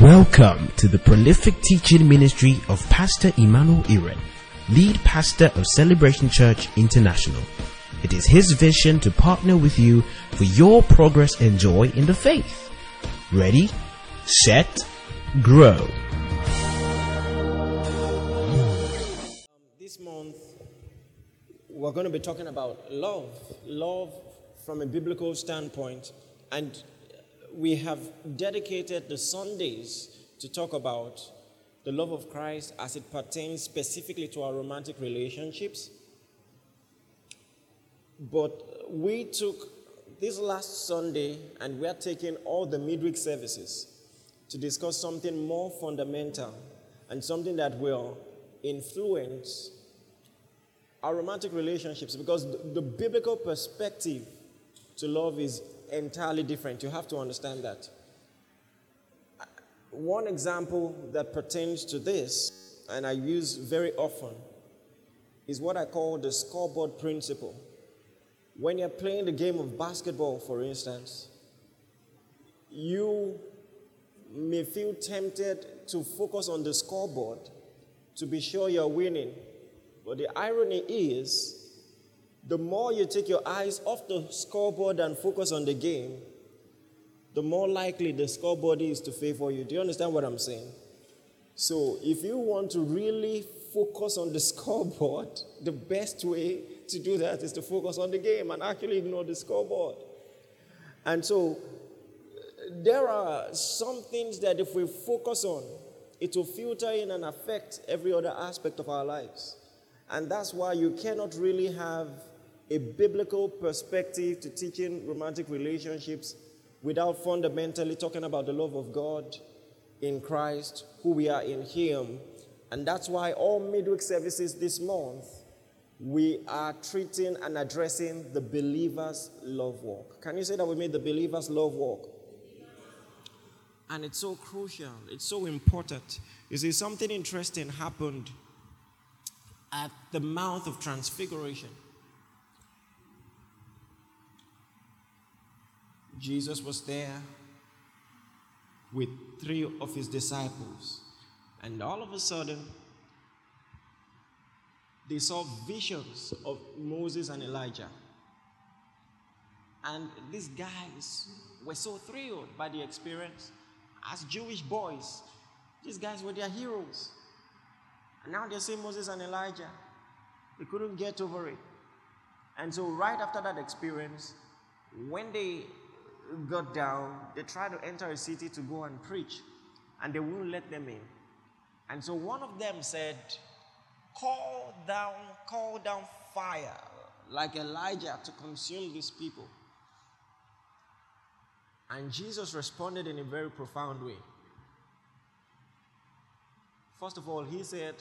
Welcome to the prolific teaching ministry of Pastor Emmanuel Iren, lead pastor of Celebration Church International. It is his vision to partner with you for your progress and joy in the faith. Ready, set, grow. This month, we're going to be talking about love, love from a biblical standpoint. And we have dedicated the Sundays to talk about the love of Christ as it pertains specifically to our romantic relationships. But we took this last Sunday and we are taking all the midweek services to discuss something more fundamental and something that will influence our romantic relationships because the, the biblical perspective to love is entirely different. You have to understand that. One example that pertains to this, and I use very often, is what I call the scoreboard principle. When you're playing the game of basketball, for instance, you may feel tempted to focus on the scoreboard to be sure you're winning. But the irony is, the more you take your eyes off the scoreboard and focus on the game, the more likely the scoreboard is to favor you. Do you understand what I'm saying? So, if you want to really focus on the scoreboard, the best way to do that is to focus on the game and actually ignore the scoreboard. And so, there are some things that if we focus on, it will filter in and affect every other aspect of our lives. And that's why you cannot really have a biblical perspective to teaching romantic relationships without fundamentally talking about the love of God in Christ, who we are in Him. And that's why all midweek services this month, we are treating and addressing the believer's love walk. Can you say that we made the believer's love walk? And it's so crucial, it's so important. You see, something interesting happened at the Mount of Transfiguration. Jesus was there with three of his disciples, and all of a sudden, they saw visions of Moses and Elijah. And these guys were so thrilled by the experience. As Jewish boys, these guys were their heroes. And now they see Moses and Elijah. They couldn't get over it. And so, right after that experience, when they got down, they tried to enter a city to go and preach, and they wouldn't let them in. And so, one of them said, Call down, call down fire like Elijah to consume these people. And Jesus responded in a very profound way. First of all, he said,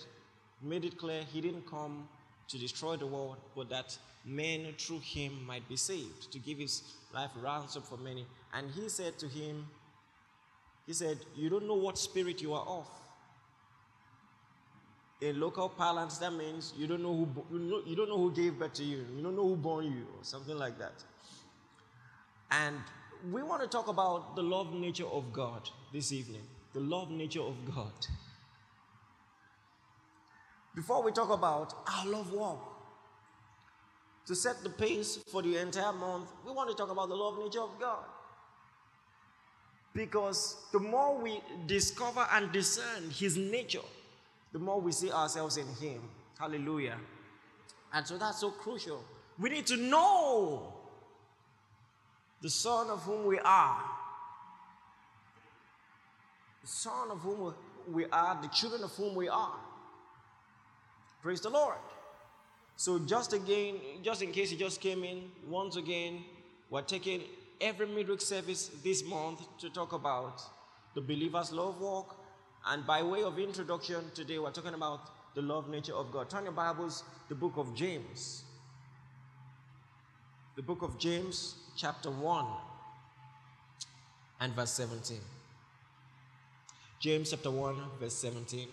made it clear he didn't come to destroy the world, but that men through him might be saved, to give his life ransom for many. And he said to him, He said, You don't know what spirit you are of. In local parlance, that means you don't know who you don't know who gave birth to you, you don't know who born you, or something like that. And we want to talk about the love nature of God this evening. The love nature of God. Before we talk about our love walk, to set the pace for the entire month, we want to talk about the love nature of God. Because the more we discover and discern His nature, the more we see ourselves in Him. Hallelujah. And so that's so crucial. We need to know the Son of whom we are. The Son of whom we are, the children of whom we are. Praise the Lord. So, just again, just in case you just came in, once again, we're taking every midweek service this month to talk about the believer's love walk. And by way of introduction, today we're talking about the love nature of God. Turn your Bibles, the book of James. The book of James, chapter 1, and verse 17. James chapter 1, verse 17.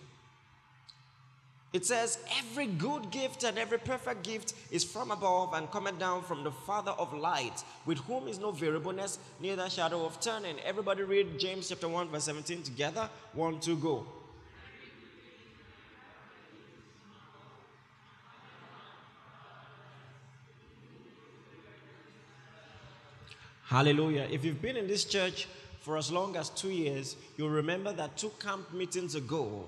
It says, Every good gift and every perfect gift is from above and cometh down from the Father of lights, with whom is no variableness, neither shadow of turning. Everybody read James chapter 1, verse 17 together. One, two, go. Hallelujah. If you've been in this church for as long as two years, you'll remember that two camp meetings ago,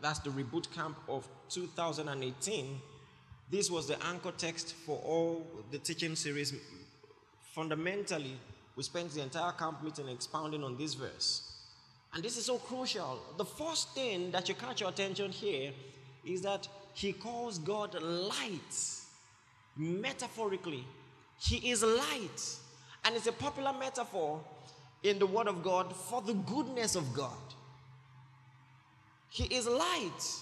that's the reboot camp of 2018. This was the anchor text for all the teaching series. Fundamentally, we spent the entire camp meeting expounding on this verse. And this is so crucial. The first thing that you catch your attention here is that he calls God light. Metaphorically, he is light. And it's a popular metaphor in the Word of God for the goodness of God. He is light.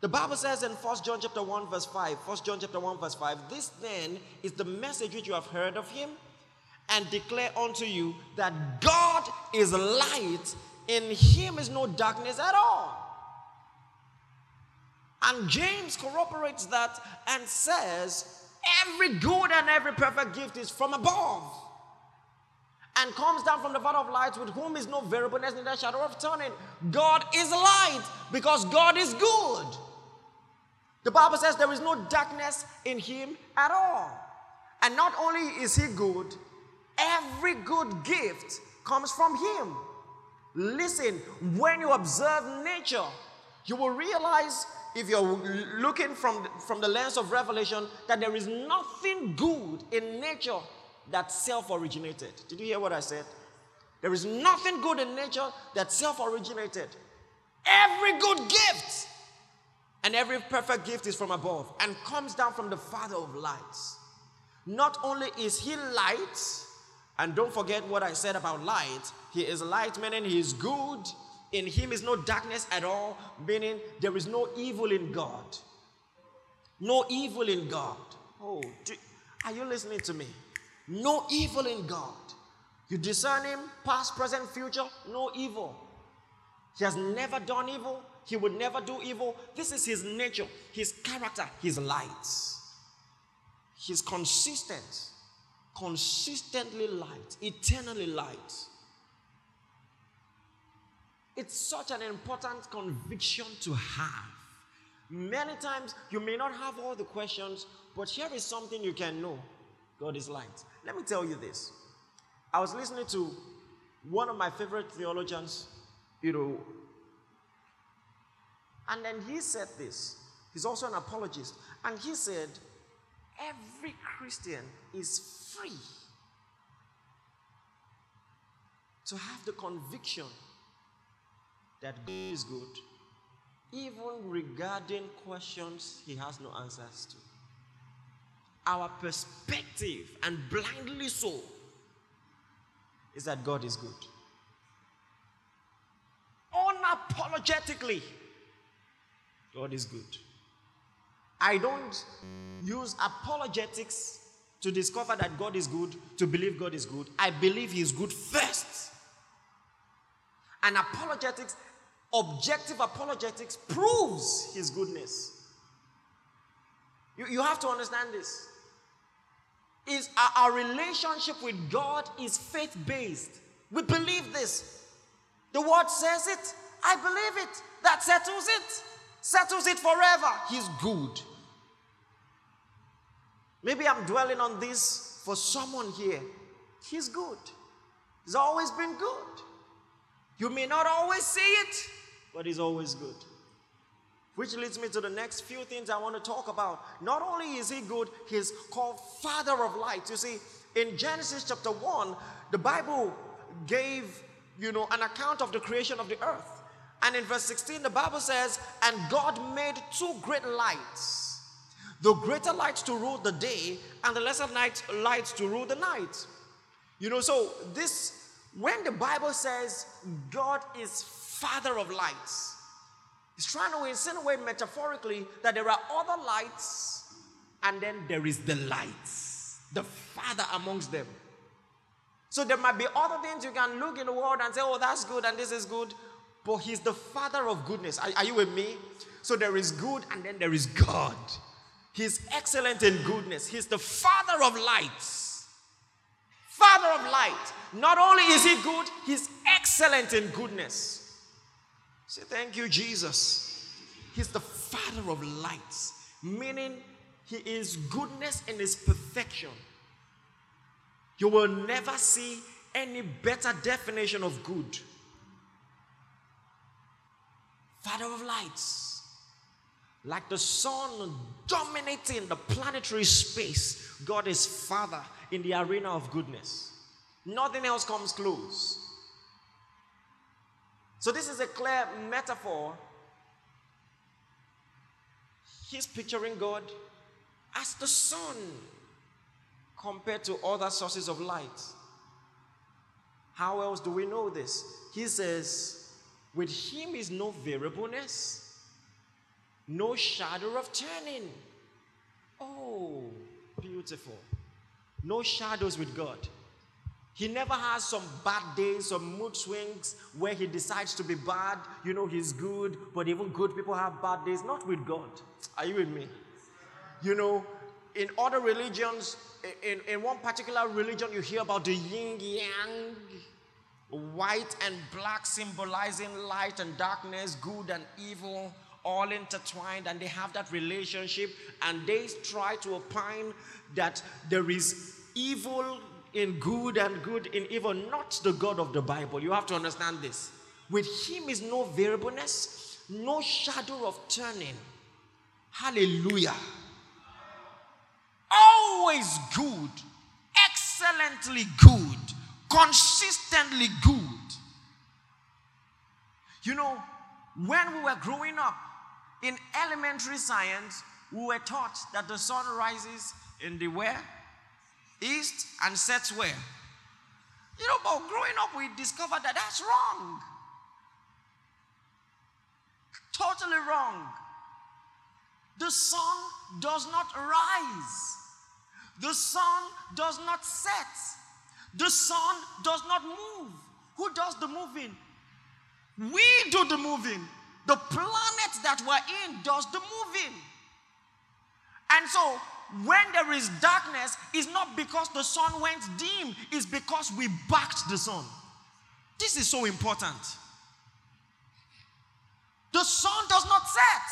The Bible says in 1 John chapter 1 verse 5, 1 John chapter 1 verse 5, this then is the message which you have heard of him and declare unto you that God is light, in him is no darkness at all. And James corroborates that and says, every good and every perfect gift is from above and comes down from the Father of lights, with whom is no variableness, neither shadow of turning. God is light because God is good. The Bible says there is no darkness in him at all. And not only is he good, every good gift comes from him. Listen, when you observe nature, you will realize if you're looking from, from the lens of revelation that there is nothing good in nature that self originated. Did you hear what I said? There is nothing good in nature that self originated. Every good gift and every perfect gift is from above and comes down from the Father of lights. Not only is He light, and don't forget what I said about light, He is light, meaning He is good. In Him is no darkness at all, meaning there is no evil in God. No evil in God. Oh, do, are you listening to me? No evil in God. You discern Him, past, present, future, no evil. He has never done evil. He would never do evil. This is His nature, His character, His light. He's consistent, consistently light, eternally light. It's such an important conviction to have. Many times you may not have all the questions, but here is something you can know God is light. Let me tell you this. I was listening to one of my favorite theologians, you know, and then he said this. He's also an apologist. And he said, every Christian is free to have the conviction that God is good, even regarding questions he has no answers to our perspective, and blindly so, is that God is good. Unapologetically, God is good. I don't use apologetics to discover that God is good, to believe God is good. I believe He is good first. And apologetics, objective apologetics, proves His goodness. You, you have to understand this is our, relationship with God is faith based. We believe this. The word says it. I believe it. That settles it. Settles it forever. He's good. Maybe I'm dwelling on this for someone here. He's good. He's always been good. You may not always see it, but he's always good. Which leads me to the next few things I want to talk about. Not only is he good, he's called Father of Light. You see, in Genesis chapter 1, the Bible gave, you know, an account of the creation of the earth. And in verse 16, the Bible says, And God made two great lights the greater light to rule the day, and the lesser light, light to rule the night. You know, so this, when the Bible says God is Father of lights, He's trying to insinuate metaphorically that there are other lights and then there is the lights, the Father amongst them. So there might be other things you can look in the world and say, oh, that's good and this is good. but He's the Father of goodness. Are, are you with me? So there is good and then there is God. He's excellent in goodness. He's the Father of lights. Father of light. Not only is He good, He's excellent in goodness. Say, Thank you, Jesus. He's the Father of lights, meaning He is goodness in His perfection. You will never see any better definition of good. Father of lights. Like the sun dominating the planetary space, God is Father in the arena of goodness. Nothing else comes close. So, this is a clear metaphor. He's picturing God as the sun compared to other sources of light. How else do we know this? He says, with him is no variableness, no shadow of turning. Oh, beautiful. No shadows with God. He never has some bad days, some mood swings where he decides to be bad. You know, he's good, but even good people have bad days. Not with God. Are you with me? You know, in other religions, in, in one particular religion, you hear about the yin yang, white and black symbolizing light and darkness, good and evil, all intertwined, and they have that relationship, and they try to opine that there is evil in good and good in evil, not the God of the Bible. You have to understand this. With Him is no variableness, no shadow of turning. Hallelujah. Always good, excellently good, consistently good. You know, when we were growing up in elementary science, we were taught that the sun rises in the where? East and sets where? You know, but growing up, we discovered that that's wrong. Totally wrong. The sun does not rise, the sun does not set, the sun does not move. Who does the moving? We do the moving. The planet that we're in does the moving. And so, when there is darkness, it's not because the sun went dim, it's because we backed the sun. This is so important. The sun does not set.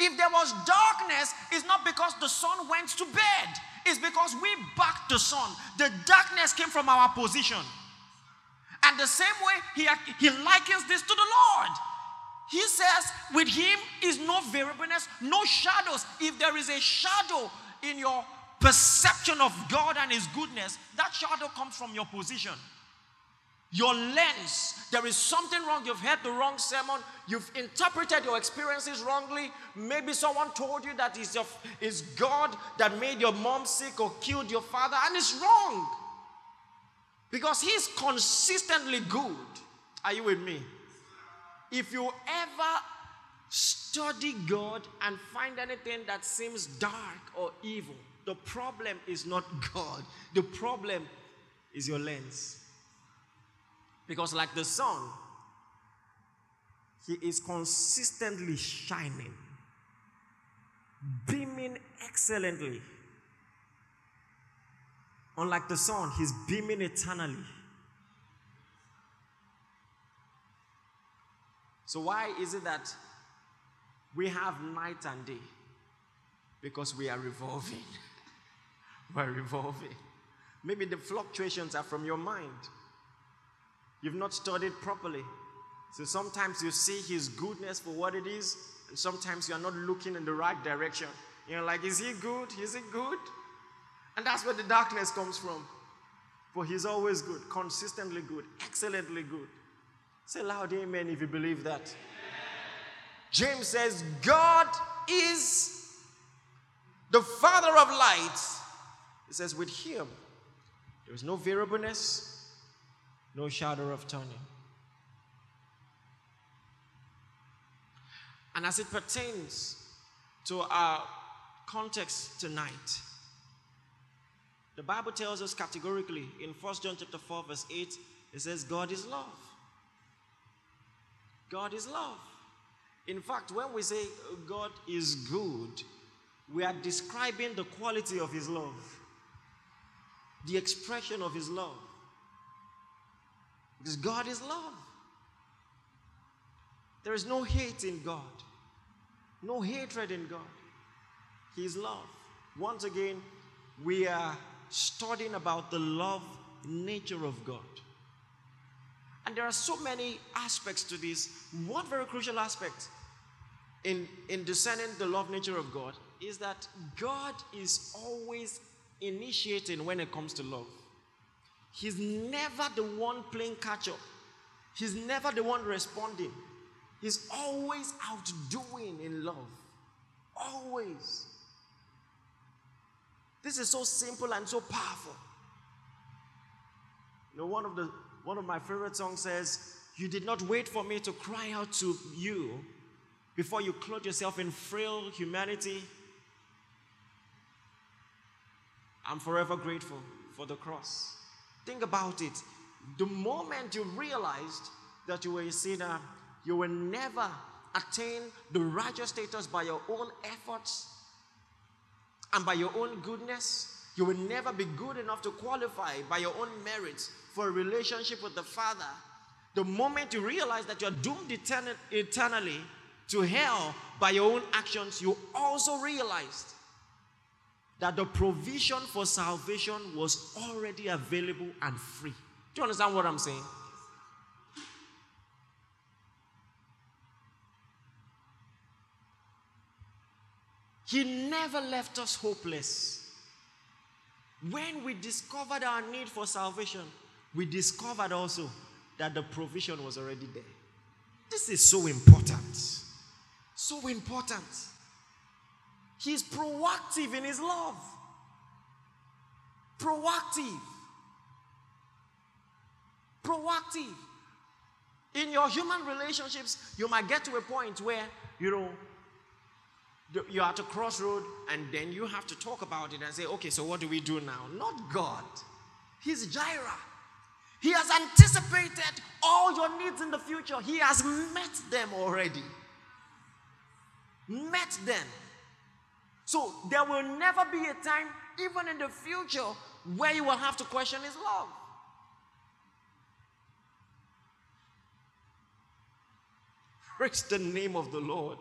If there was darkness, it's not because the sun went to bed, it's because we backed the sun. The darkness came from our position. And the same way, he, he likens this to the Lord. He says, with him is no variableness, no shadows. If there is a shadow in your perception of God and his goodness, that shadow comes from your position. Your lens, there is something wrong. You've heard the wrong sermon. You've interpreted your experiences wrongly. Maybe someone told you that it's, your, it's God that made your mom sick or killed your father, and it's wrong. Because He's consistently good. Are you with me? If you ever study God and find anything that seems dark or evil, the problem is not God. The problem is your lens. Because, like the sun, he is consistently shining, beaming excellently. Unlike the sun, he's beaming eternally. So, why is it that we have night and day? Because we are revolving. We're revolving. Maybe the fluctuations are from your mind. You've not studied properly. So sometimes you see his goodness for what it is, and sometimes you are not looking in the right direction. You're like, is he good? Is he good? And that's where the darkness comes from. For he's always good, consistently good, excellently good. Say loud amen if you believe that. James says, God is the Father of lights. He says, with him, there is no variableness, no shadow of turning. And as it pertains to our context tonight, the Bible tells us categorically in 1 John chapter 4, verse 8, it says, God is love. God is love. In fact, when we say God is good, we are describing the quality of His love, the expression of His love. Because God is love. There is no hate in God, no hatred in God. He is love. Once again, we are studying about the love nature of God. And there are so many aspects to this. One very crucial aspect in, in discerning the love nature of God is that God is always initiating when it comes to love. He's never the one playing catch up, He's never the one responding. He's always outdoing in love. Always. This is so simple and so powerful. You know, one of the one of my favorite songs says, You did not wait for me to cry out to you before you clothed yourself in frail humanity. I'm forever grateful for the cross. Think about it. The moment you realized that you were a sinner, you will never attain the righteous status by your own efforts and by your own goodness. You will never be good enough to qualify by your own merits for a relationship with the Father. The moment you realize that you're doomed eternally to hell by your own actions, you also realized that the provision for salvation was already available and free. Do you understand what I'm saying? He never left us hopeless. When we discovered our need for salvation, we discovered also that the provision was already there. This is so important. So important. He's proactive in his love. Proactive. Proactive. In your human relationships, you might get to a point where, you know, you're at a crossroad and then you have to talk about it and say, okay, so what do we do now? Not God. He's Jireh. He has anticipated all your needs in the future. He has met them already. Met them. So there will never be a time, even in the future, where you will have to question His love. Praise the name of the Lord.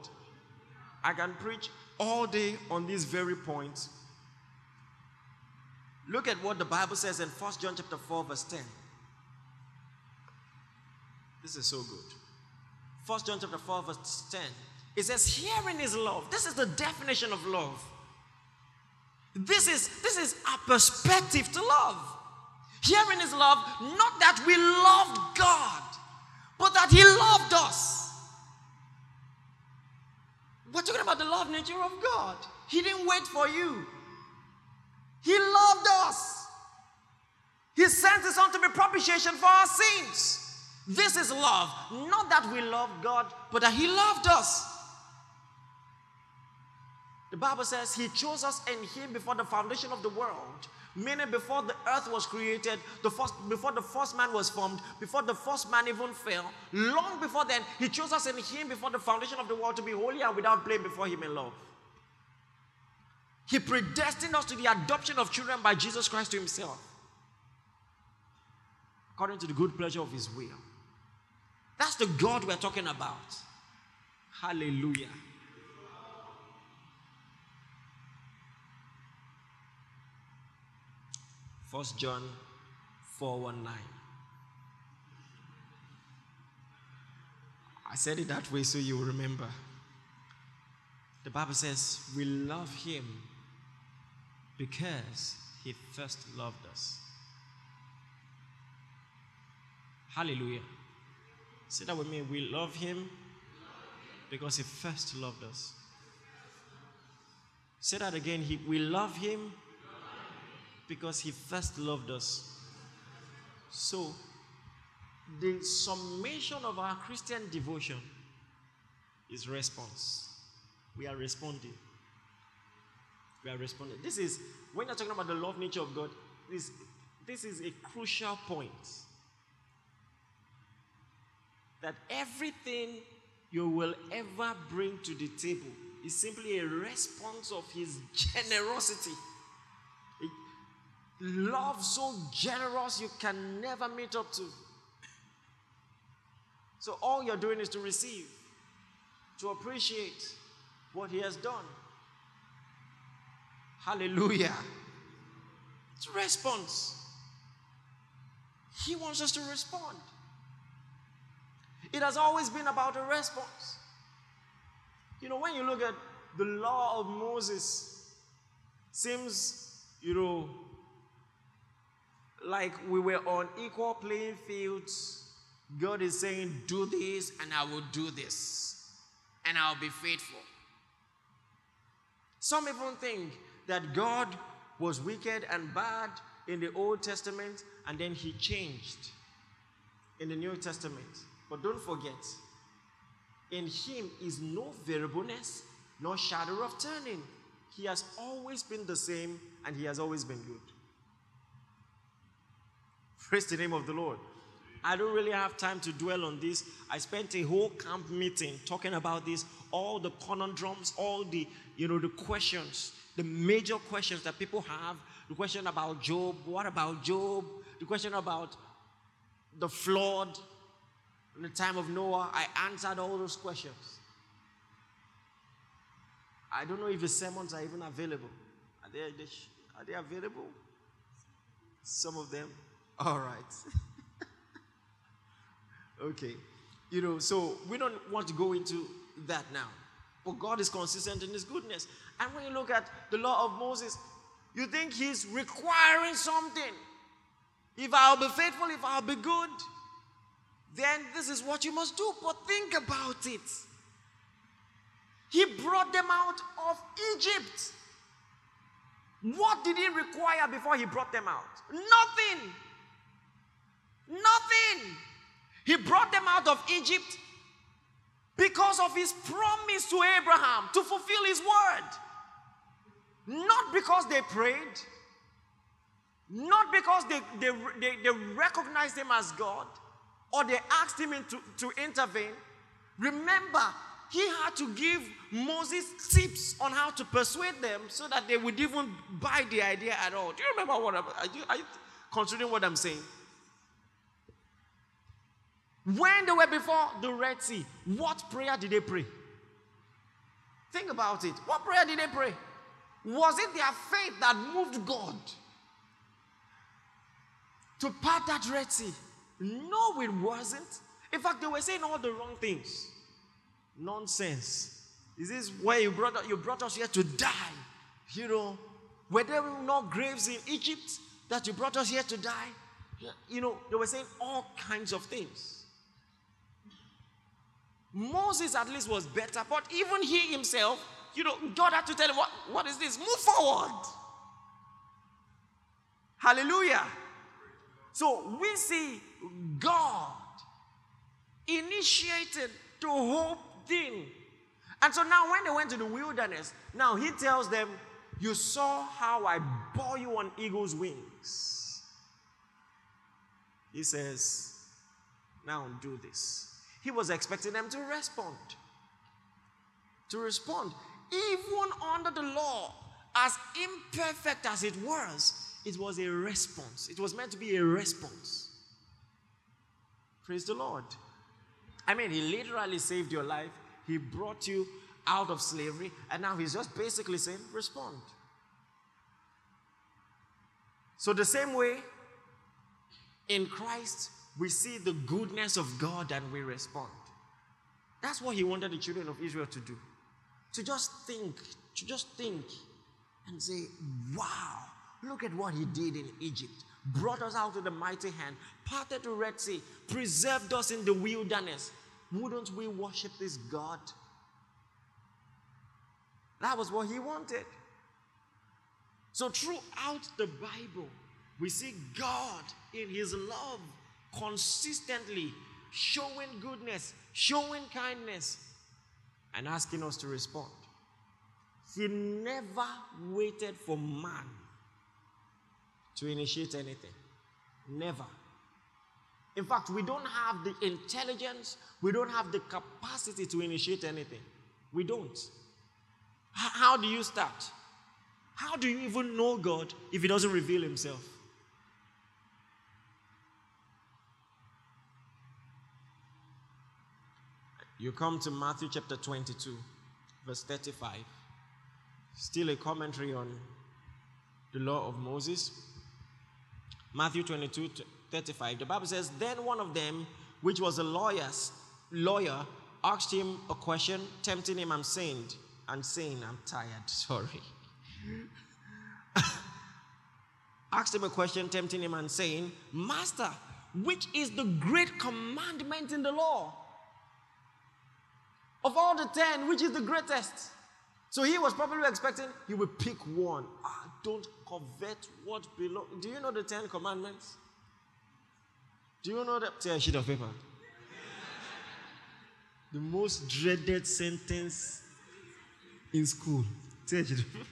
I can preach all day on this very point. Look at what the Bible says in 1 John chapter 4, verse 10. This is so good. 1 John chapter 4, verse 10. It says, hearing is love. This is the definition of love. This is this is a perspective to love. Hearing is love, not that we loved God, but that He loved us. We're talking about the love nature of God. He didn't wait for you, He loved us. He sent His Son to be propitiation for our sins. This is love. Not that we love God, but that He loved us. The Bible says He chose us in Him before the foundation of the world Meaning, before the earth was created, the first, before the first man was formed, before the first man even fell, long before then, He chose us in Him before the foundation of the world to be holy and without blame before Him in love. He predestined us to the adoption of children by Jesus Christ to Himself, according to the good pleasure of His will. That's the God we're talking about. Hallelujah. First John 419. I said it that way so you remember. The Bible says we love him because he first loved us. Hallelujah. Say that with me. We love him because he first loved us. Say that again. He, we love him because he first loved us. So, the summation of our Christian devotion is response. We are responding. We are responding. This is, when you're talking about the love nature of God, this, this is a crucial point. That everything you will ever bring to the table is simply a response of his generosity. A love so generous you can never meet up to. So all you're doing is to receive, to appreciate what he has done. Hallelujah. It's response. He wants us to respond. It has always been about a response. You know, when you look at the law of Moses, seems, you know, like we were on equal playing fields. God is saying, Do this, and I will do this, and I'll be faithful. Some even think that God was wicked and bad in the Old Testament, and then he changed in the New Testament. But don't forget, in him is no variableness, no shadow of turning. He has always been the same, and he has always been good. Praise the name of the Lord. I don't really have time to dwell on this. I spent a whole camp meeting talking about this, all the conundrums, all the, you know, the questions, the major questions that people have. The question about Job, what about Job? The question about the flood in the time of Noah. I answered all those questions. I don't know if the sermons are even available. Are they, are they available? Some of them. All right. okay. You know, so we don't want to go into that now. But God is consistent in His goodness. And when you look at the law of Moses, you think He's requiring something. If I'll be faithful, if I'll be good, then this is what you must do. But think about it. He brought them out of Egypt. What did He require before He brought them out? Nothing. Nothing. He brought them out of Egypt because of his promise to Abraham to fulfill his word. Not because they prayed, not because they, they, they, they recognized him as God or they asked him to, to intervene. Remember, he had to give Moses tips on how to persuade them so that they would even buy the idea at all. Do you remember what I'm, are you, are you considering what I'm saying? When they were before the Red Sea, what prayer did they pray? Think about it. What prayer did they pray? Was it their faith that moved God to part that Red Sea? No, it wasn't. In fact, they were saying all the wrong things. Nonsense. Is this why you brought, you brought us here to die? You know, were there no graves in Egypt that you brought us here to die? You know, they were saying all kinds of things. Moses at least was better, but even he himself, you know, God had to tell him, what, what is this? Move forward. Hallelujah. So we see God initiated the whole thing. And so now when they went to the wilderness, now he tells them, You saw how I bore you on eagle's wings. He says, Now do this. He was expecting them to respond. To respond. Even under the law, as imperfect as it was, it was a response. It was meant to be a response. Praise the Lord. I mean, He literally saved your life, He brought you out of slavery, and now He's just basically saying, respond. So, the same way in Christ, we see the goodness of God and we respond. That's what he wanted the children of Israel to do. To just think, to just think and say, wow, look at what he did in Egypt. Brought us out with a mighty hand, parted the Red Sea, preserved us in the wilderness. Wouldn't we worship this God? That was what he wanted. So, throughout the Bible, we see God in his love consistently showing goodness, showing kindness, and asking us to respond. He never waited for man to initiate anything. Never. In fact, we don't have the intelligence, we don't have the capacity to initiate anything. We don't. How do you start? How do you even know God if He doesn't reveal Himself? You come to Matthew chapter 22, verse 35. Still a commentary on the law of Moses. Matthew 22, 35. The Bible says, Then one of them, which was a lawyer's, lawyer, asked him a question, tempting him I'm saying, I'm saying, I'm tired, sorry. asked him a question, tempting him and saying, Master, which is the great commandment in the law? Of all the ten, which is the greatest? So he was probably expecting he would pick one. Ah, don't covet what belongs. Do you know the Ten Commandments? Do you know that? Say a sheet of paper. the most dreaded sentence in school. Say sheet of paper.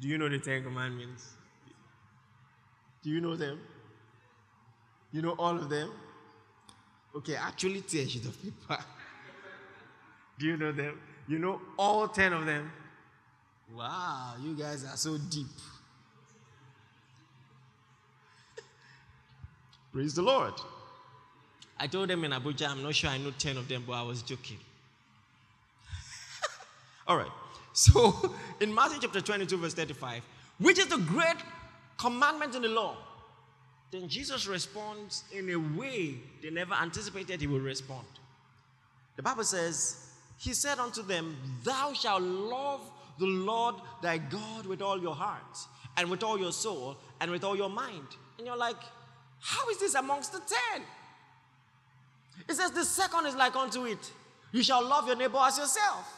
Do you know the Ten Commandments? Do you know them? You know all of them? Okay, actually, tear a sheet of paper. Do you know them? You know all 10 of them? Wow, you guys are so deep. Praise the Lord. I told them in Abuja, I'm not sure I know 10 of them, but I was joking. all right. So, in Matthew chapter 22, verse 35, which is the great commandment in the law? Then Jesus responds in a way they never anticipated he would respond. The Bible says, He said unto them, Thou shalt love the Lord thy God with all your heart, and with all your soul, and with all your mind. And you're like, How is this amongst the ten? It says, The second is like unto it, You shall love your neighbor as yourself.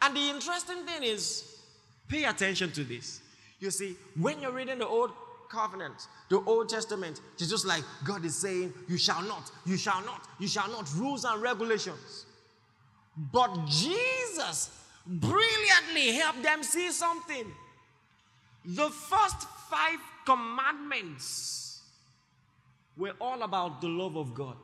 And the interesting thing is, pay attention to this. You see, when you're reading the Old Covenant, the Old Testament, it's just like God is saying, You shall not, you shall not, you shall not, rules and regulations. But Jesus brilliantly helped them see something. The first five commandments were all about the love of God.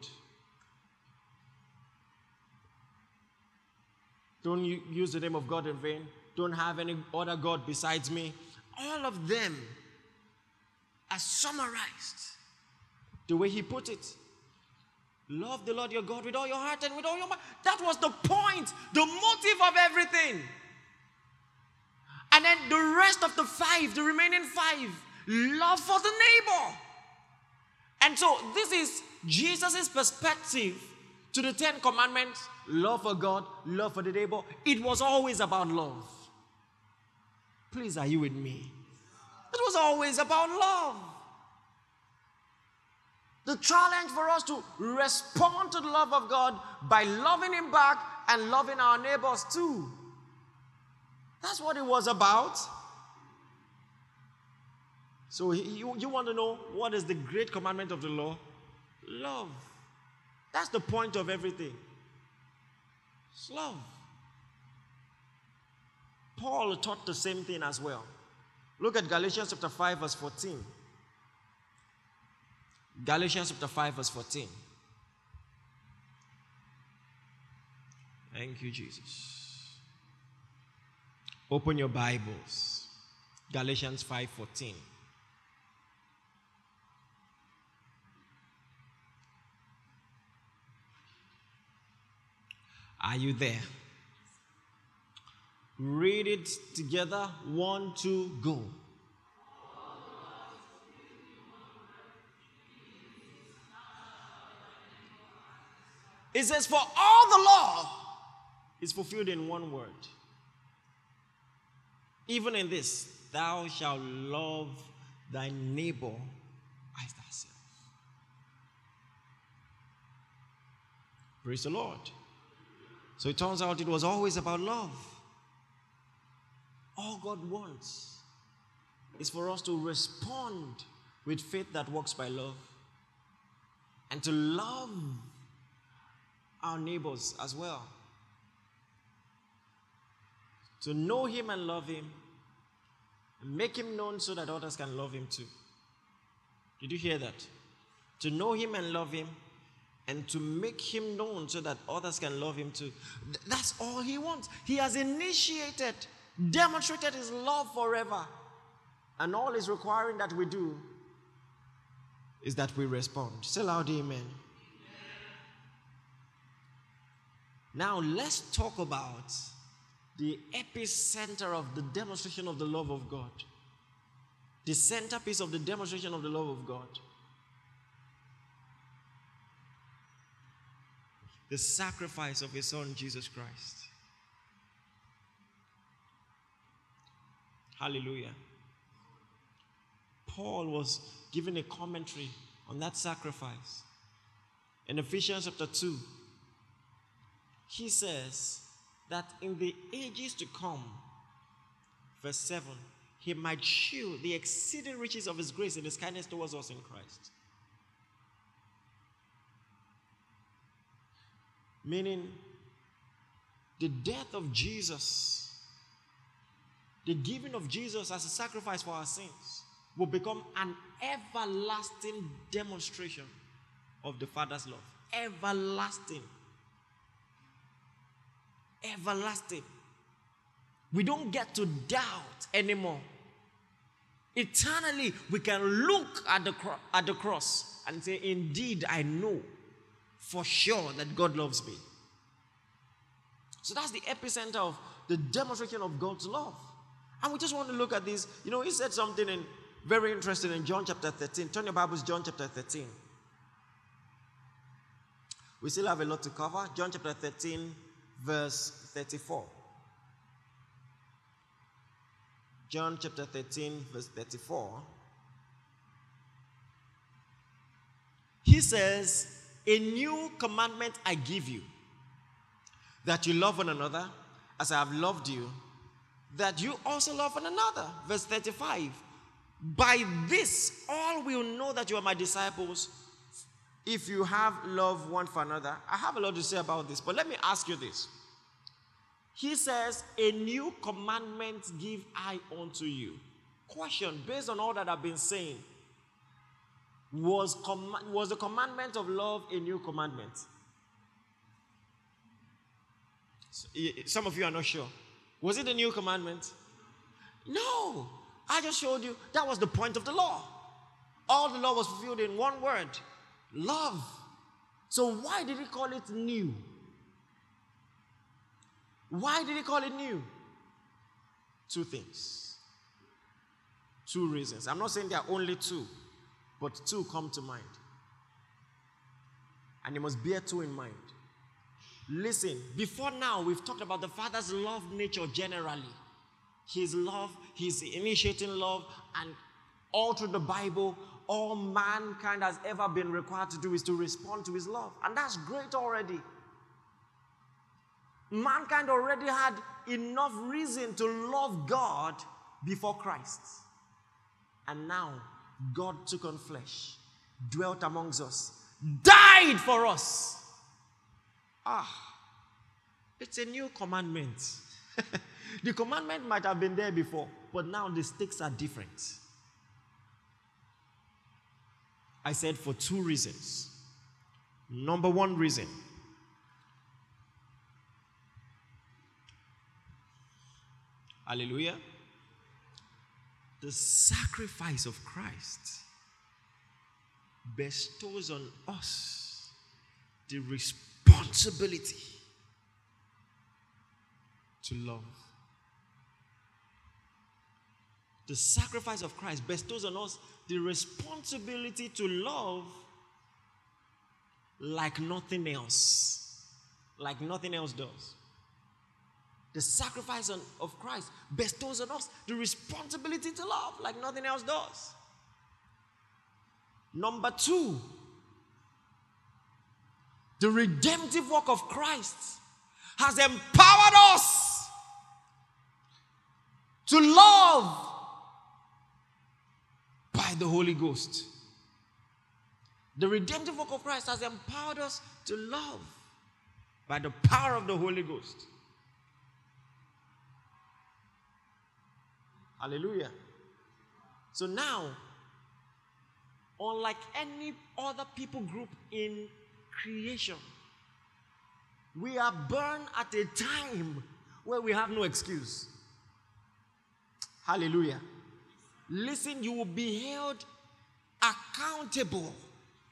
Don't use the name of God in vain. Don't have any other God besides me. All of them are summarized the way he put it. Love the Lord your God with all your heart and with all your mind. That was the point, the motive of everything. And then the rest of the five, the remaining five, love for the neighbor. And so this is Jesus' perspective to the Ten Commandments love for God, love for the neighbor. It was always about love. Please, are you with me? It was always about love. The challenge for us to respond to the love of God by loving Him back and loving our neighbors too. That's what it was about. So, you, you want to know what is the great commandment of the law? Love. That's the point of everything. It's love. Paul taught the same thing as well. Look at Galatians chapter 5, verse 14. Galatians chapter 5, verse 14. Thank you, Jesus. Open your Bibles. Galatians 5:14. Are you there? Read it together. One, two, go. It says, For all the law is fulfilled in one word. Even in this, thou shalt love thy neighbor as thyself. Praise the Lord. So it turns out it was always about love. All God wants is for us to respond with faith that works by love and to love our neighbors as well. To know Him and love Him, and make Him known so that others can love Him too. Did you hear that? To know Him and love Him, and to make Him known so that others can love Him too. That's all He wants. He has initiated, demonstrated His love forever. And all He's requiring that we do is that we respond. Say loud, Amen. Now, let's talk about the epicenter of the demonstration of the love of God. The centerpiece of the demonstration of the love of God. The sacrifice of His Son, Jesus Christ. Hallelujah. Paul was giving a commentary on that sacrifice in Ephesians chapter 2 he says that in the ages to come, verse 7, he might show the exceeding riches of his grace and his kindness towards us in Christ. Meaning, the death of Jesus, the giving of Jesus as a sacrifice for our sins, will become an everlasting demonstration of the Father's love. Everlasting everlasting. We don't get to doubt anymore. Eternally, we can look at the, cro- at the cross and say, Indeed, I know for sure that God loves me. So that's the epicenter of the demonstration of God's love. And we just want to look at this. You know, he said something in, very interesting in John chapter 13. Turn your Bibles, John chapter 13. We still have a lot to cover. John chapter 13, verse 34. John chapter 13, verse 34. He says, A new commandment I give you, that you love one another as I have loved you, that you also love one another. Verse 35. By this, all will know that you are my disciples if you have love one for another. I have a lot to say about this, but let me ask you this. He says, A new commandment give I unto you. Question based on all that I've been saying, was, com- was the commandment of love a new commandment? Some of you are not sure. Was it a new commandment? No. I just showed you that was the point of the law. All the law was fulfilled in one word love. So, why did he call it new? Why did he call it new? Two things. Two reasons. I'm not saying there are only two, but two come to mind. And you must bear two in mind. Listen, before now, we've talked about the Father's love nature generally. His love, His initiating love, and all through the Bible, all mankind has ever been required to do is to respond to His love. And that's great already mankind already had enough reason to love God before Christ. And now, God took on flesh, dwelt amongst us, died for us. Ah, it's a new commandment. the commandment might have been there before, but now the stakes are different. I said for two reasons. Number one reason Hallelujah. The sacrifice of Christ bestows on us the responsibility to love. The sacrifice of Christ bestows on us the responsibility to love like nothing else. Like nothing else does the sacrifice of Christ bestows on us the responsibility to love like nothing else does. Number two, the redemptive work of Christ has empowered us to love by the Holy Ghost. The redemptive work of Christ has empowered us to love by the power of the Holy Ghost. Hallelujah. So now, unlike any other people group in creation. We are born at a time where we have no excuse. Hallelujah. Listen, you will be held accountable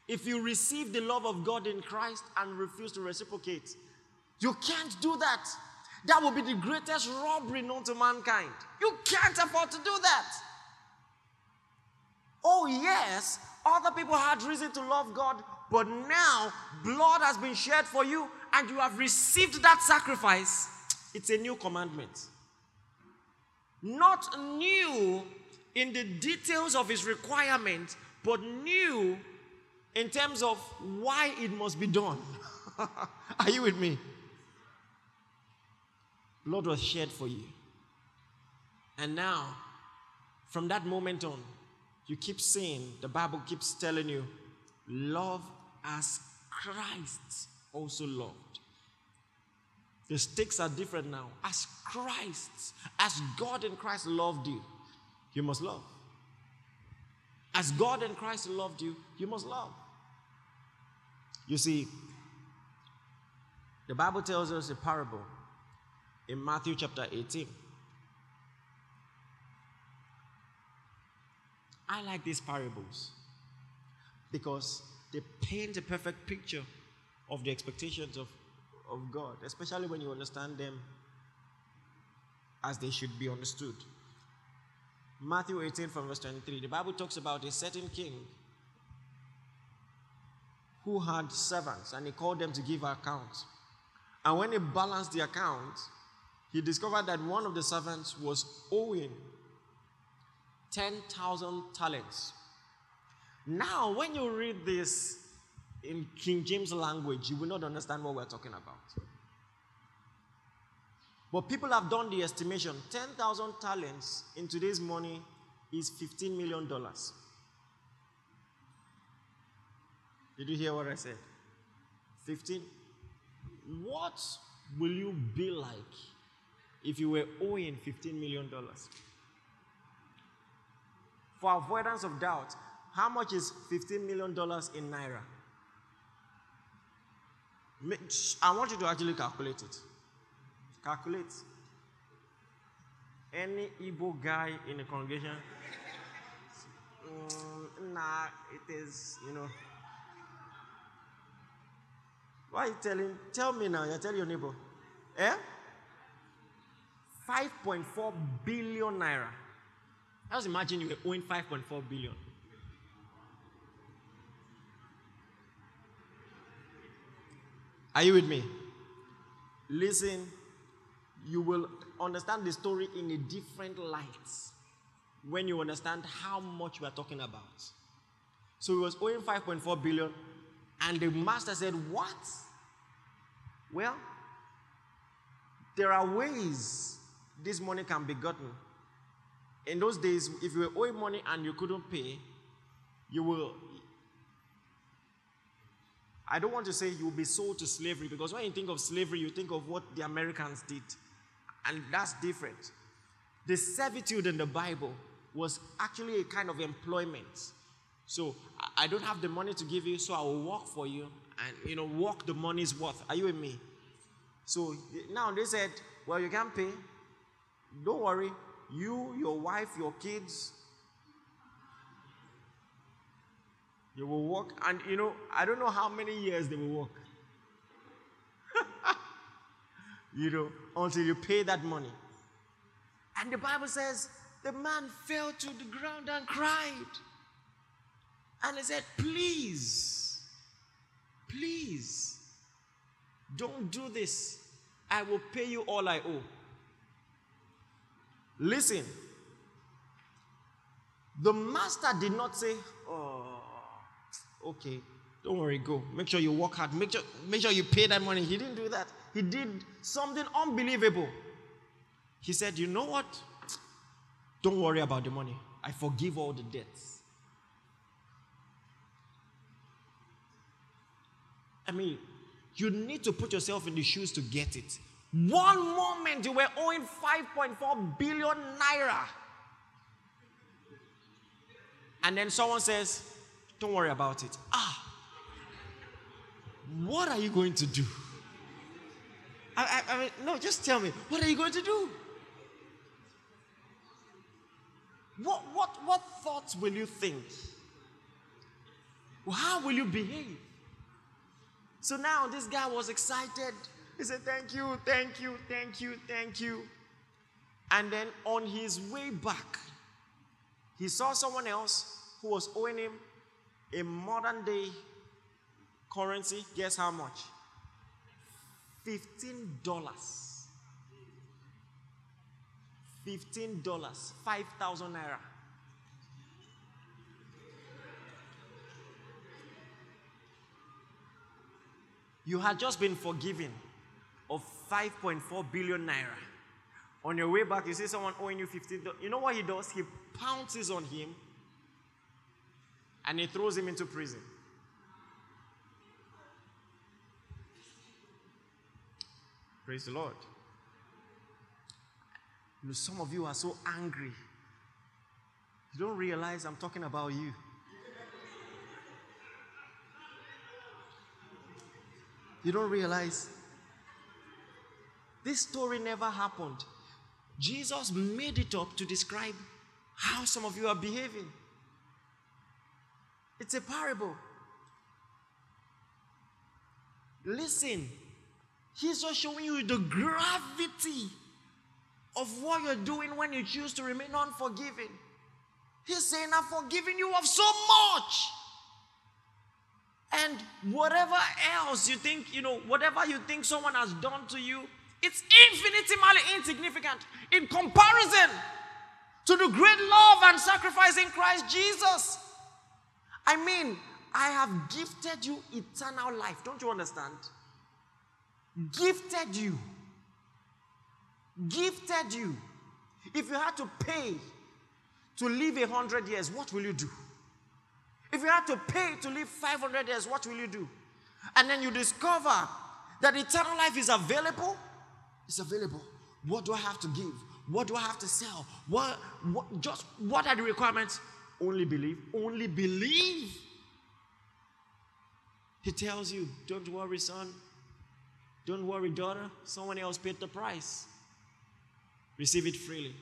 if you receive the love of God in Christ and refuse to reciprocate. You can't do that. That will be the greatest robbery known to mankind. You can't afford to do that. Oh, yes, other people had reason to love God, but now blood has been shed for you and you have received that sacrifice. It's a new commandment. Not new in the details of his requirement, but new in terms of why it must be done. Are you with me? Blood was shed for you. And now, from that moment on, you keep saying, the Bible keeps telling you, love as Christ also loved. The stakes are different now. As Christ, as God in Christ loved you, you must love. As God and Christ loved you, you must love. You see, the Bible tells us a parable in Matthew chapter 18. I like these parables because they paint a perfect picture of the expectations of, of God, especially when you understand them as they should be understood. Matthew 18 from verse 23, the Bible talks about a certain king who had servants and he called them to give accounts. And when he balanced the account, he discovered that one of the servants was owing 10,000 talents. Now, when you read this in King James language, you will not understand what we're talking about. But people have done the estimation 10,000 talents in today's money is $15 million. Did you hear what I said? 15. What will you be like if you were owing $15 million? For avoidance of doubt, how much is $15 million in Naira? I want you to actually calculate it. Calculate. Any Igbo guy in the congregation? Mm, nah, it is, you know. Why are you telling? Tell me now. You tell your neighbor. Eh? 5.4 billion naira. I just imagine you were owing 5.4 billion. Are you with me? Listen, you will understand the story in a different light when you understand how much we are talking about. So he was owing 5.4 billion, and the master said, What? Well, there are ways this money can be gotten in those days, if you were owing money and you couldn't pay, you will. I don't want to say you will be sold to slavery because when you think of slavery, you think of what the Americans did, and that's different. The servitude in the Bible was actually a kind of employment. So I don't have the money to give you, so I will work for you, and you know, work the money's worth. Are you with me? So now they said, well, you can't pay. Don't worry, you, your wife, your kids, you will work. And you know, I don't know how many years they will work. You know, until you pay that money. And the Bible says the man fell to the ground and cried. And he said, Please, please, don't do this. I will pay you all I owe. Listen. The master did not say, Oh, okay, don't worry, go. Make sure you work hard. Make sure, make sure you pay that money. He didn't do that. He did something unbelievable. He said, You know what? Don't worry about the money. I forgive all the debts. I mean, you need to put yourself in the shoes to get it. One moment you were owing 5.4 billion naira. And then someone says, Don't worry about it. Ah, what are you going to do? I, I, I mean, no, just tell me, what are you going to do? What, what, what thoughts will you think? How will you behave? So now this guy was excited. He said, Thank you, thank you, thank you, thank you. And then on his way back, he saw someone else who was owing him a modern day currency. Guess how much? $15. $15, 5,000 naira. You had just been forgiven of 5.4 billion naira. On your way back, you see someone owing you 15. You know what he does? He pounces on him and he throws him into prison. Praise the Lord. You know, some of you are so angry. You don't realize I'm talking about you. You don't realize this story never happened. Jesus made it up to describe how some of you are behaving. It's a parable. Listen, he's just showing you the gravity of what you're doing when you choose to remain unforgiving. He's saying, I've forgiven you of so much. And whatever else you think, you know, whatever you think someone has done to you, it's infinitesimally insignificant in comparison to the great love and sacrifice in Christ Jesus. I mean, I have gifted you eternal life. Don't you understand? Gifted you. Gifted you. If you had to pay to live a hundred years, what will you do? If you had to pay to live 500 years, what will you do? And then you discover that eternal life is available. It's available. What do I have to give? What do I have to sell? What, what just what are the requirements? Only believe. Only believe. He tells you, don't worry, son. Don't worry, daughter. Someone else paid the price. Receive it freely.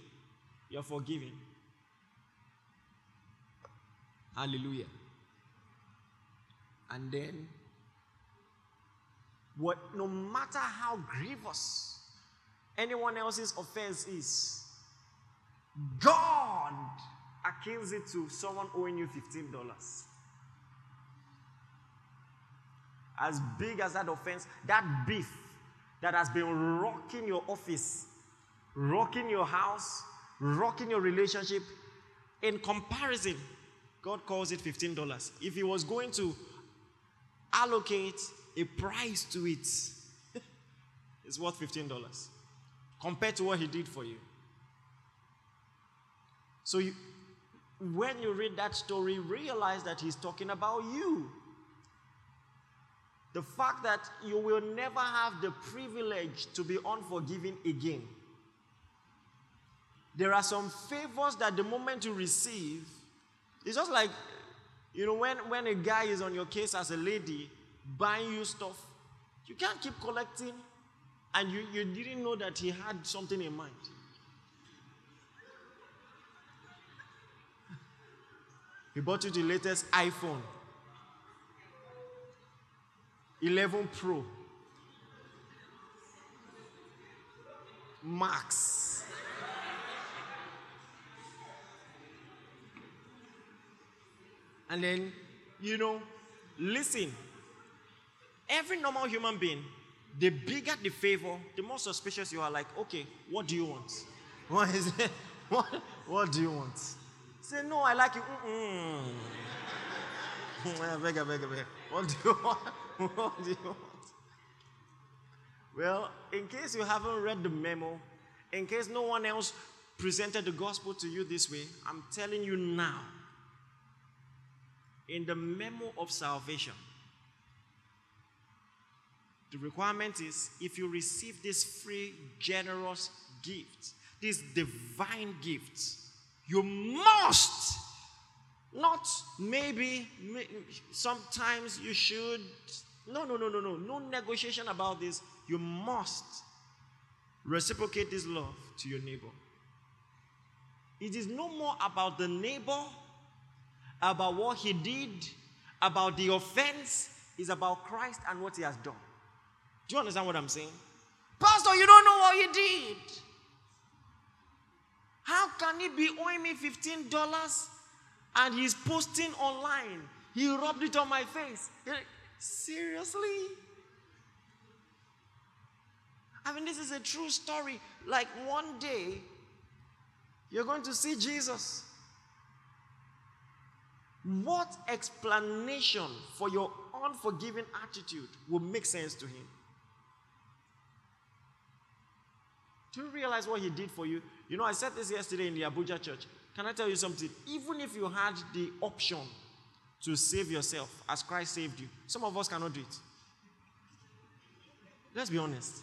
You're forgiven. Hallelujah. And then, what, no matter how grievous anyone else's offense is, God akins it to someone owing you $15. As big as that offense, that beef that has been rocking your office, rocking your house, rocking your relationship, in comparison, God calls it $15. If He was going to allocate a price to it, it's worth $15 compared to what He did for you. So, you, when you read that story, realize that He's talking about you. The fact that you will never have the privilege to be unforgiving again. There are some favors that the moment you receive, it's just like, you know, when, when a guy is on your case as a lady buying you stuff, you can't keep collecting and you, you didn't know that he had something in mind. He bought you the latest iPhone 11 Pro Max. And then, you know, listen. Every normal human being, the bigger the favor, the more suspicious you are. Like, okay, what do you want? What is it? What, what do you want? Say, no, I like you. Mm-mm. Beg, beg, beg. What do you want? What do you want? Well, in case you haven't read the memo, in case no one else presented the gospel to you this way, I'm telling you now. In the memo of salvation, the requirement is if you receive this free, generous gift, this divine gift, you must not not maybe, sometimes you should. No, no, no, no, no. No negotiation about this. You must reciprocate this love to your neighbor. It is no more about the neighbor, about what he did, about the offense. It's about Christ and what he has done. Do you understand what I'm saying? Pastor, you don't know what he did. How can he be owing me $15 and he's posting online? He rubbed it on my face. Seriously? I mean, this is a true story. Like one day, you're going to see Jesus. What explanation for your unforgiving attitude will make sense to him? Do you realize what he did for you? You know, I said this yesterday in the Abuja church. Can I tell you something? Even if you had the option to save yourself as Christ saved you, some of us cannot do it. Let's be honest.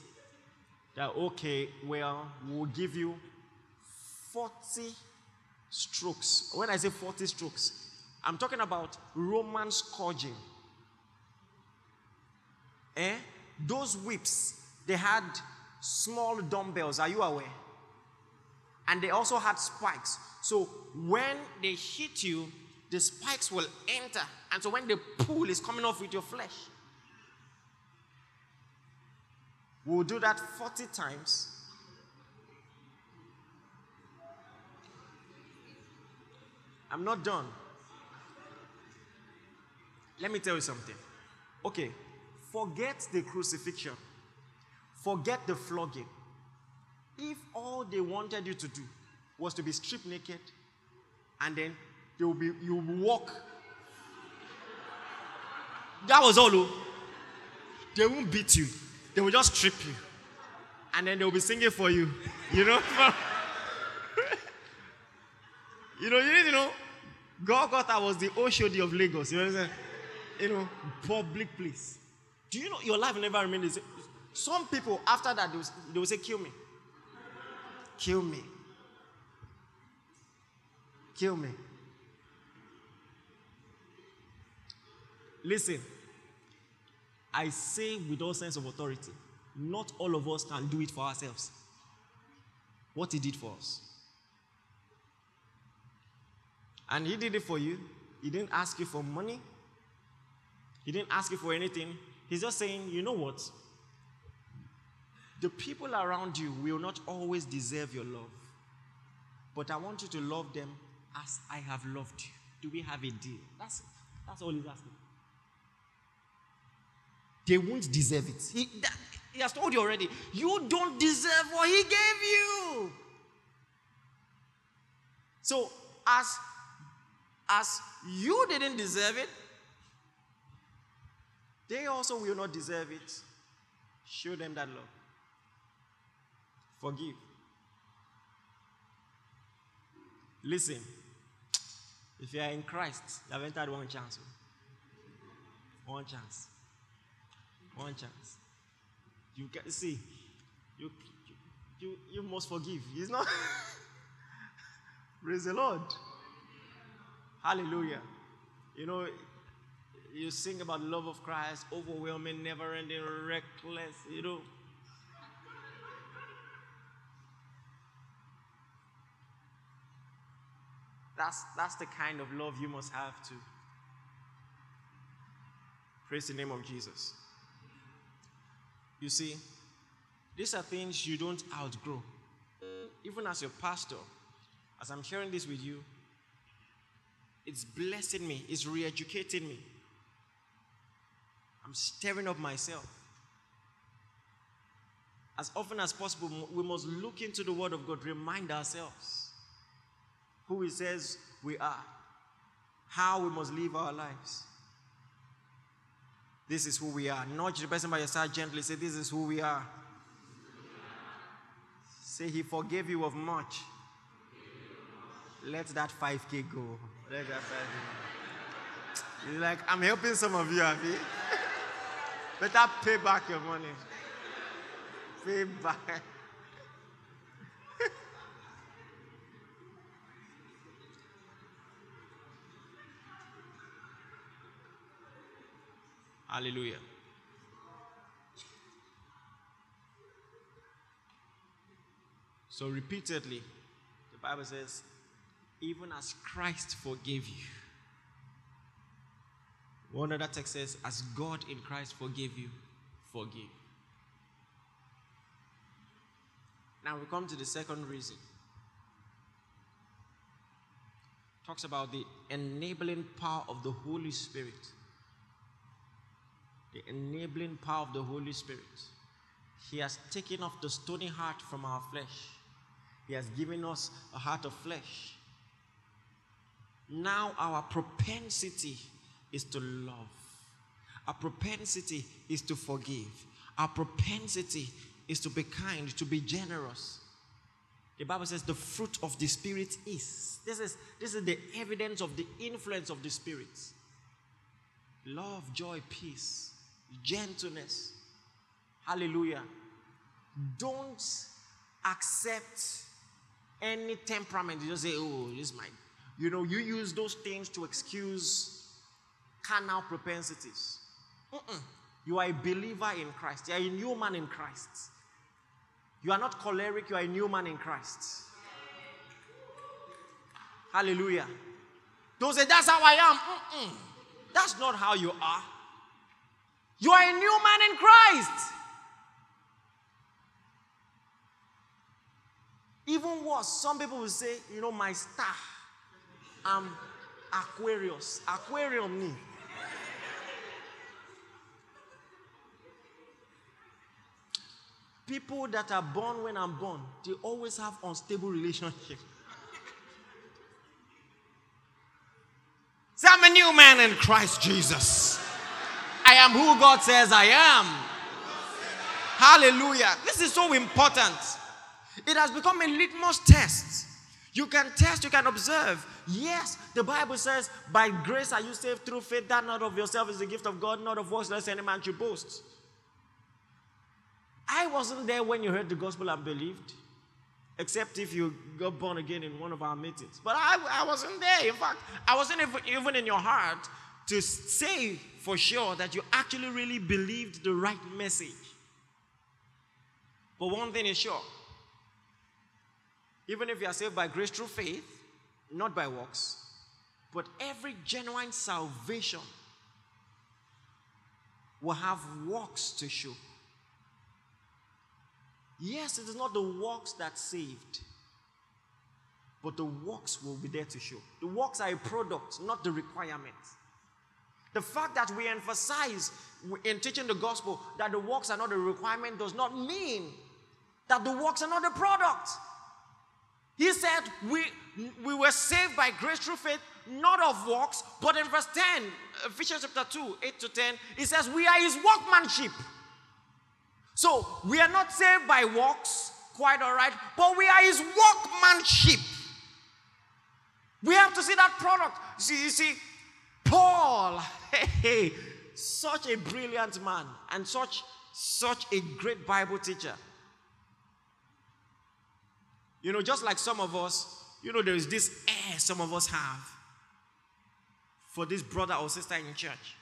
That, okay, well, we'll give you 40 strokes. When I say 40 strokes, I'm talking about Roman scourging. Eh? Those whips, they had small dumbbells. Are you aware? And they also had spikes. So when they hit you, the spikes will enter. And so when the pull is coming off with your flesh, we'll do that 40 times. I'm not done. Let me tell you something. Okay, forget the crucifixion. Forget the flogging. If all they wanted you to do was to be stripped naked and then they will be, you will walk. That was all. Oh. They won't beat you. They will just strip you. And then they will be singing for you. You know? you know, you need to know. Golgotha was the Oshodi of Lagos. You know what I'm saying? You know, public place. Do you know your life never remained the same? Some people, after that, they will, they will say, Kill me. Kill me. Kill me. Listen, I say with all sense of authority, not all of us can do it for ourselves. What he did for us. And he did it for you. He didn't ask you for money. He didn't ask you for anything. He's just saying, you know what? The people around you will not always deserve your love. But I want you to love them as I have loved you. Do we have a deal? That's. That's all he's asking. They won't deserve it. He, that, he has told you already. You don't deserve what he gave you. So, as, as you didn't deserve it, they also will not deserve it. Show them that love. Forgive. Listen, if you are in Christ, you have entered one chance. Oh. One chance. One chance. You can see, you, you, you must forgive. It's not. Praise the Lord. Hallelujah. You know, you sing about love of Christ, overwhelming, never ending, reckless, you know. That's, that's the kind of love you must have to praise the name of Jesus. You see, these are things you don't outgrow. Even as your pastor, as I'm sharing this with you, it's blessing me, it's re educating me. I'm stirring up myself. As often as possible, we must look into the Word of God, remind ourselves who He says we are, how we must live our lives. This is who we are. Nudge the person by your side gently. Say, This is who we are. Say, He forgave you of much. Let that 5K go. Let that 5K go. like, I'm helping some of you, Avi. Better pay back your money. Pay back. Hallelujah. So, repeatedly, the Bible says, even as Christ forgave you. One other text says, as God in Christ forgave you, forgive. Now we come to the second reason. Talks about the enabling power of the Holy Spirit. The enabling power of the Holy Spirit. He has taken off the stony heart from our flesh. He has given us a heart of flesh. Now our propensity is to love. Our propensity is to forgive. Our propensity is to be kind, to be generous. The Bible says the fruit of the Spirit is. This is, this is the evidence of the influence of the Spirit love, joy, peace, gentleness. Hallelujah. Don't accept any temperament. You just say, oh, this is my. You know, you use those things to excuse carnal propensities. Mm-mm. You are a believer in Christ. You are a new man in Christ. You are not choleric, you are a new man in Christ. Hallelujah. Don't say, That's how I am. Mm-mm. That's not how you are. You are a new man in Christ. Even worse, some people will say, You know, my star, I'm Aquarius. Aquarium me. People that are born when I'm born, they always have unstable relationship. Say, I'm a new man in Christ Jesus. I am who God says I am. Hallelujah. This is so important. It has become a litmus test. You can test, you can observe. Yes, the Bible says, by grace are you saved through faith, that not of yourself is the gift of God, not of works, lest any man should boast. I wasn't there when you heard the gospel and believed, except if you got born again in one of our meetings. But I, I wasn't there. In fact, I wasn't even in your heart to say for sure that you actually really believed the right message. But one thing is sure even if you are saved by grace through faith, not by works, but every genuine salvation will have works to show. Yes, it is not the works that saved, but the works will be there to show. The works are a product, not the requirement. The fact that we emphasize in teaching the gospel that the works are not a requirement does not mean that the works are not a product. He said, we, we were saved by grace through faith, not of works. But in verse 10, Ephesians chapter 2, 8 to 10, he says, We are his workmanship. So we are not saved by works, quite all right, but we are his workmanship. We have to see that product. See, you see, Paul, hey, such a brilliant man and such such a great Bible teacher. You know, just like some of us, you know, there is this air some of us have for this brother or sister in church.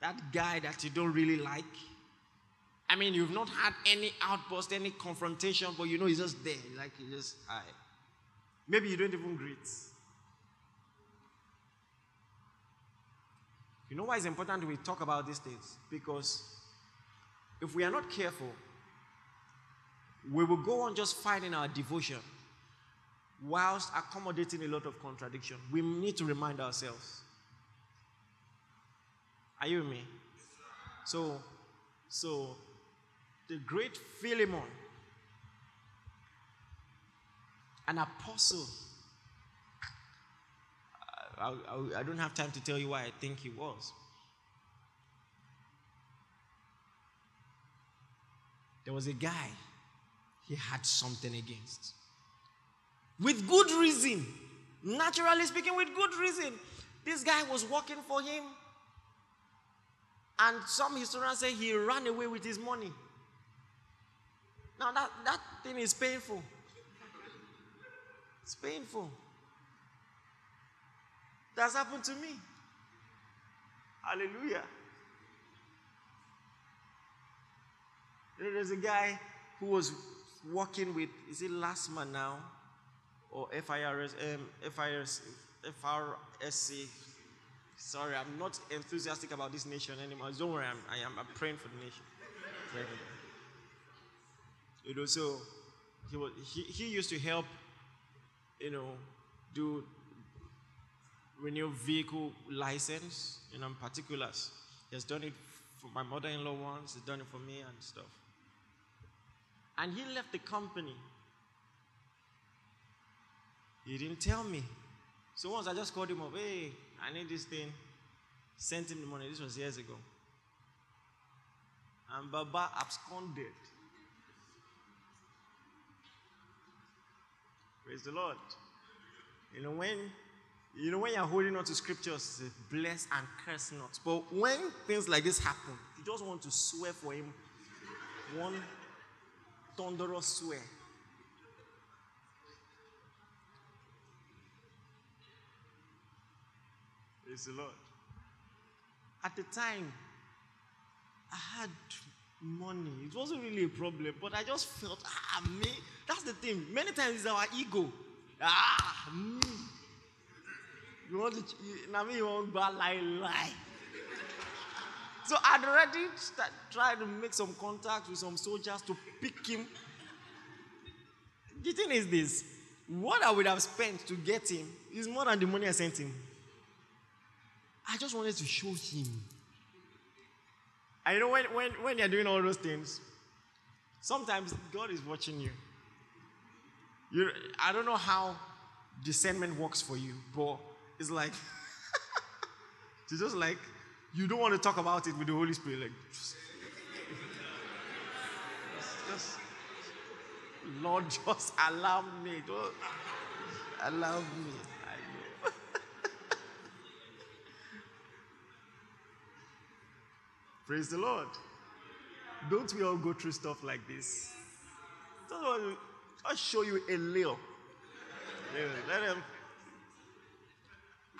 That guy that you don't really like I mean, you've not had any outburst, any confrontation, but you know he's just there. Like he just, hi. Maybe you don't even greet. You know why it's important we talk about these things? Because if we are not careful, we will go on just fighting our devotion whilst accommodating a lot of contradiction. We need to remind ourselves. Are you with me? So, so the great Philemon, an apostle. I, I, I, don't have time to tell you why I think he was. There was a guy he had something against. With good reason. Naturally speaking, with good reason. This guy was working for him. And some historians say he ran away with his money. Now that, that thing is painful. It's painful. That's happened to me. Hallelujah. There's a guy who was working with, is it last month now? Or FIRS, um, FIRS, FRSC. Sorry, I'm not enthusiastic about this nation anymore. Don't worry, I'm, I am I'm praying for the nation. You know, so he, was, he, he used to help, you know, do renew vehicle license, you know, in particulars. He has done it for my mother-in-law once, he's done it for me and stuff. And he left the company. He didn't tell me. So once I just called him up, hey, I need this thing. Sent him the money. This was years ago. And Baba absconded. Praise the Lord. You know, when you know when you're holding on to scriptures, bless and curse not. But when things like this happen, you just want to swear for him one thunderous swear. Praise the Lord. At the time, I had money. It wasn't really a problem, but I just felt, ah, me. That's the thing. Many times it's our ego. Ah. You want to, now me, you want to lie, lie. So I'd already start, tried to make some contact with some soldiers to pick him. The thing is this what I would have spent to get him is more than the money I sent him. I just wanted to show him. I know when, when, when you're doing all those things, sometimes God is watching you. you. I don't know how discernment works for you, but it's like, it's just like, you don't want to talk about it with the Holy Spirit. Like, just, just, Lord, just allow me. Don't allow me. Praise the Lord. Don't we all go through stuff like this? I'll show you a little. Let him.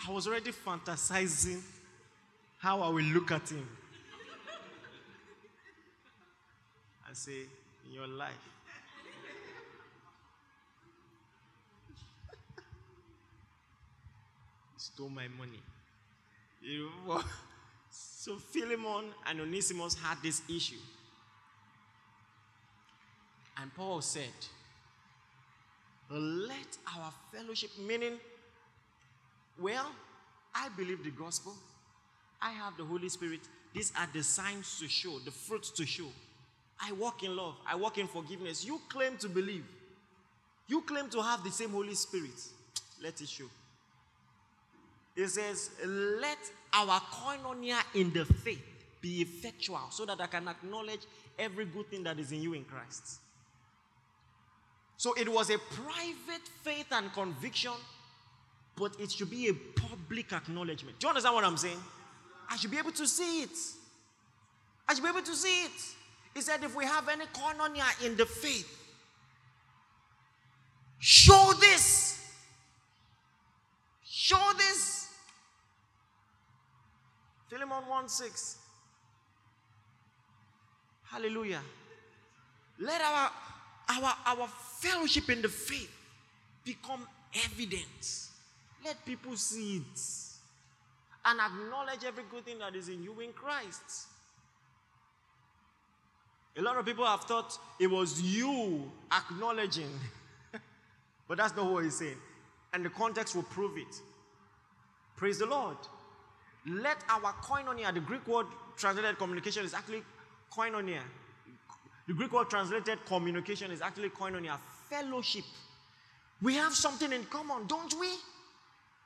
I was already fantasizing how I will look at him. I say, in your life, stole my money. So Philemon and Onesimus had this issue. And Paul said, Let our fellowship, meaning, well, I believe the gospel, I have the Holy Spirit. These are the signs to show, the fruits to show. I walk in love, I walk in forgiveness. You claim to believe, you claim to have the same Holy Spirit. Let it show. It says, Let our koinonia in the faith be effectual so that I can acknowledge every good thing that is in you in Christ. So it was a private faith and conviction, but it should be a public acknowledgement. Do you understand what I'm saying? I should be able to see it. I should be able to see it. He said, if we have any koinonia in the faith, show this. Show this. Philemon 1 6. Hallelujah. Let our, our, our fellowship in the faith become evidence. Let people see it and acknowledge every good thing that is in you in Christ. A lot of people have thought it was you acknowledging, but that's not what he's saying. And the context will prove it. Praise the Lord. Let our koinonia, the Greek word translated communication is actually koinonia. The Greek word translated communication is actually koinonia, fellowship. We have something in common, don't we?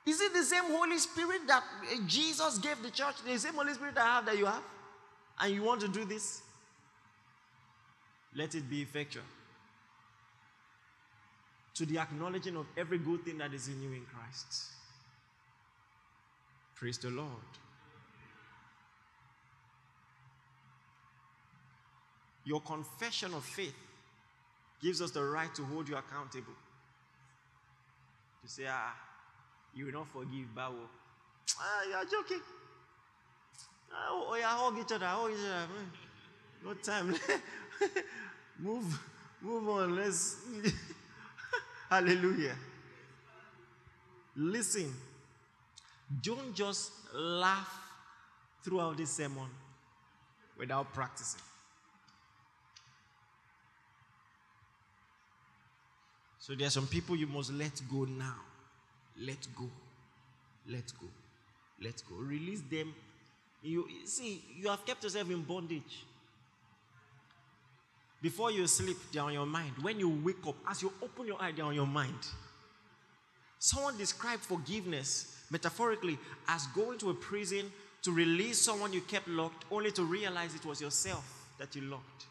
Is it the same Holy Spirit that Jesus gave the church? The same Holy Spirit I have that you have? And you want to do this? Let it be effectual. To the acknowledging of every good thing that is in you in Christ. Praise the Lord. Your confession of faith gives us the right to hold you accountable. To say, ah, you will not forgive Bawo. Ah, you are joking. Oh, yeah, hug each other, hug each other. No time. move, move on. Let's. Hallelujah. Listen. Don't just laugh throughout this sermon without practicing. So there are some people you must let go now. Let go. Let go. Let go. Release them. You see, you have kept yourself in bondage. Before you sleep, they're on your mind. When you wake up, as you open your eye, they're on your mind. Someone described forgiveness metaphorically as going to a prison to release someone you kept locked, only to realize it was yourself that you locked.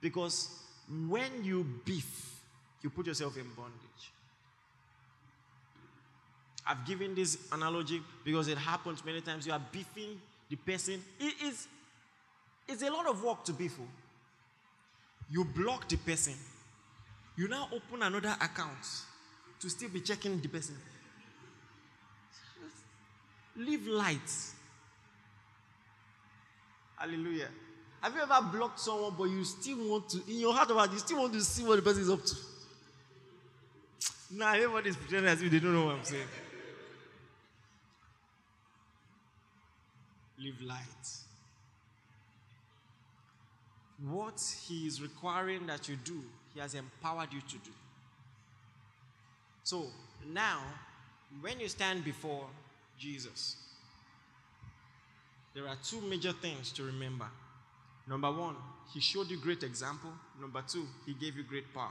Because when you beef, you put yourself in bondage. I've given this analogy because it happens many times. You are beefing the person. It is it's a lot of work to beef. Oh. You block the person. You now open another account to still be checking the person. Live light. Hallelujah. Have you ever blocked someone, but you still want to, in your heart of heart, you still want to see what the person is up to? Now nah, everybody's pretending as if they don't know what I'm saying. Live light. What He is requiring that you do, He has empowered you to do. So now, when you stand before Jesus, there are two major things to remember. Number one, He showed you great example. Number two, He gave you great power.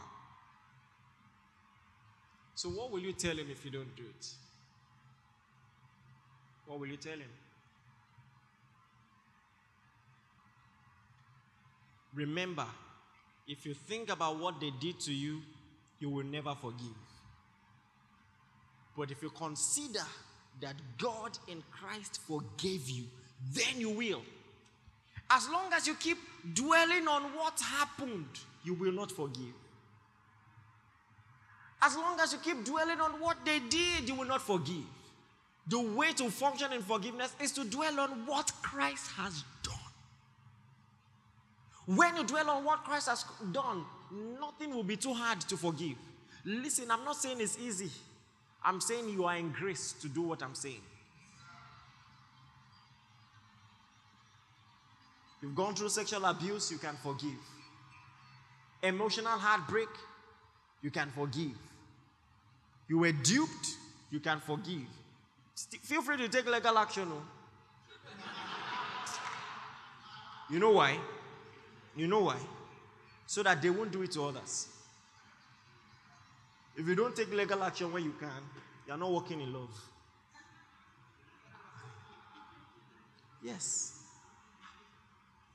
So, what will you tell Him if you don't do it? What will you tell Him? Remember, if you think about what they did to you, you will never forgive. But if you consider that God in Christ forgave you, then you will. As long as you keep dwelling on what happened, you will not forgive. As long as you keep dwelling on what they did, you will not forgive. The way to function in forgiveness is to dwell on what Christ has. When you dwell on what Christ has done, nothing will be too hard to forgive. Listen, I'm not saying it's easy. I'm saying you are in grace to do what I'm saying. You've gone through sexual abuse, you can forgive. Emotional heartbreak, you can forgive. You were duped, you can forgive. St- feel free to take legal action. Oh. You know why? You know why? So that they won't do it to others. If you don't take legal action when you can, you're not walking in love. Yes.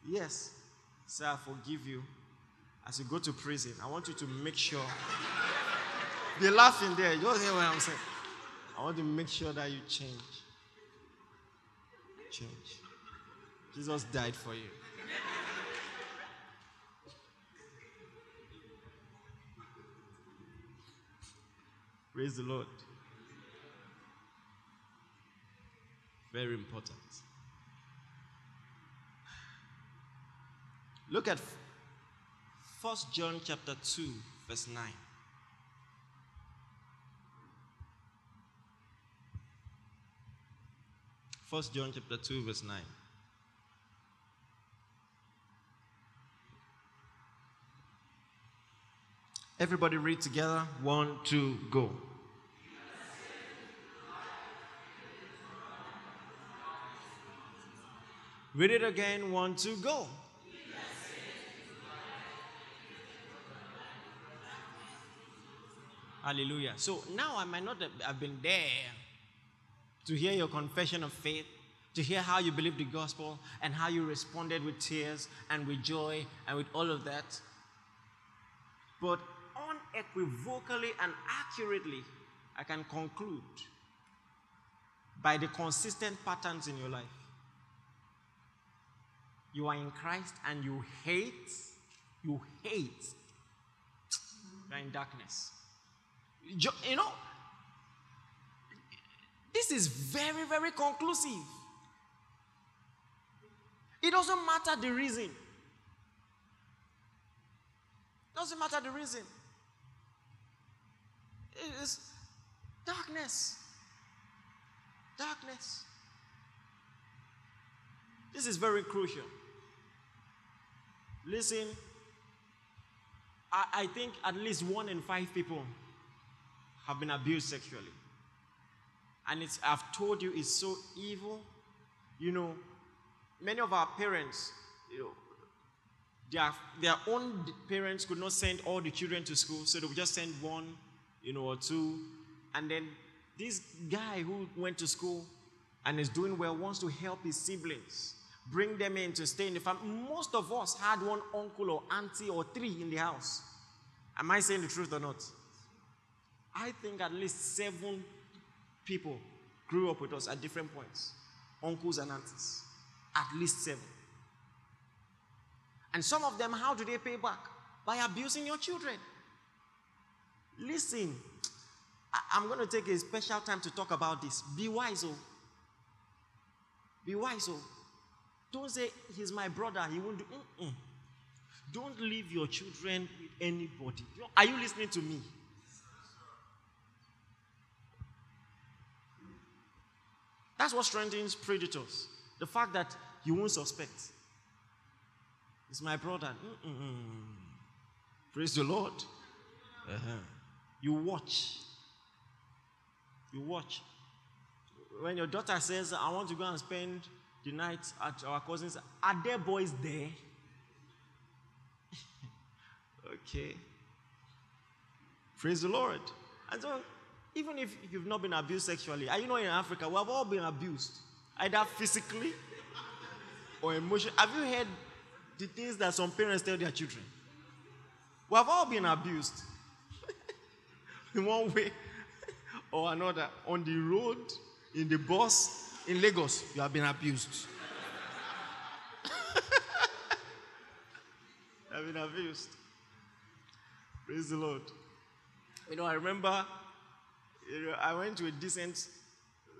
Yes. Sir, I forgive you. As you go to prison, I want you to make sure. They're laughing there. You don't hear what I'm saying. I want to make sure that you change. Change. Jesus died for you. Praise the Lord. Very important. Look at 1 John chapter 2, verse 9. First John chapter 2, verse 9. Everybody read together. One, two, go. Read it again. One, two, go. Hallelujah. So now I might not have been there to hear your confession of faith, to hear how you believed the gospel and how you responded with tears and with joy and with all of that. But unequivocally and accurately, I can conclude by the consistent patterns in your life. You are in Christ and you hate, you hate, you're in darkness. You know, this is very, very conclusive. It doesn't matter the reason. Doesn't matter the reason. It is darkness. Darkness. This is very crucial. Listen, I, I think at least one in five people have been abused sexually. And it's, I've told you, it's so evil. You know, many of our parents, you know, their, their own parents could not send all the children to school, so they would just send one, you know, or two. And then this guy who went to school and is doing well wants to help his siblings, bring them in to stay in the family. Most of us had one uncle or auntie or three in the house. Am I saying the truth or not? I think at least seven people grew up with us at different points uncles and aunties. At least seven. And some of them, how do they pay back? By abusing your children. Listen, I- am going to take a special time to talk about this. Be wise, oh. Be wise, oh. Don't say, he's my brother, he won't do. Mm-mm. Don't leave your children with anybody. Are you listening to me? That's what strengthens predators. The fact that you won't suspect. It's my brother. Mm-mm. Praise the Lord. Uh-huh. You watch. You watch. When your daughter says, I want to go and spend the night at our cousins, are there boys there? okay. Praise the Lord. And so, even if you've not been abused sexually, are you know in Africa, we have all been abused, either physically or emotionally. Have you heard the things that some parents tell their children? We have all been abused in one way or another. On the road, in the bus, in Lagos, you have been abused. I've been abused. Praise the Lord. You know, I remember you know, I went to a decent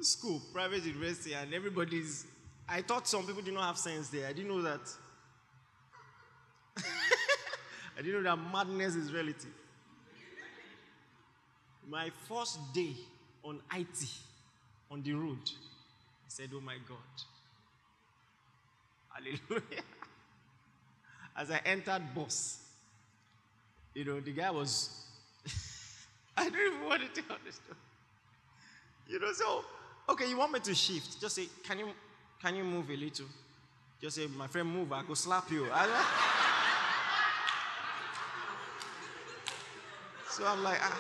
school, private university, and everybody's. I thought some people did not have sense there. I didn't know that. I didn't know that madness is relative. My first day on IT, on the road, I said, Oh my God. Hallelujah. As I entered bus, you know, the guy was I don't even want to tell the story. You know, so okay, you want me to shift? Just say, can you can you move a little? Just say, my friend, move. I go slap you. so I'm like, ah.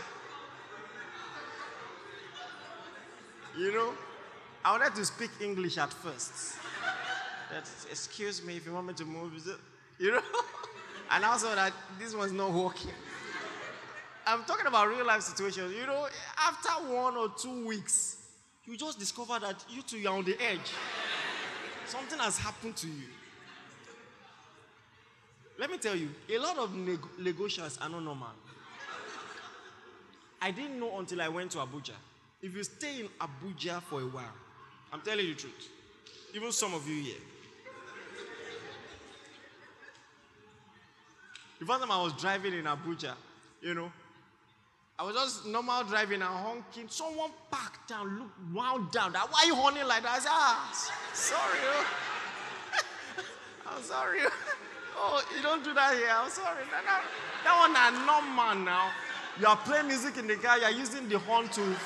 You know, I wanted to speak English at first. That, excuse me, if you want me to move, you know, and also that this was not working. I'm talking about real life situations. You know, after one or two weeks, you just discover that you two are on the edge. Something has happened to you. Let me tell you, a lot of negotiations are not normal. I didn't know until I went to Abuja. If you stay in Abuja for a while, I'm telling you the truth. Even some of you here. The first time I was driving in Abuja, you know, I was just normal driving and honking. Someone parked down, looked wound down. That, why are you honking like that? I said, ah, sorry. Oh. I'm sorry. Oh, you don't do that here. I'm sorry. That, that, that one are normal now. You are playing music in the car. You are using the horn to.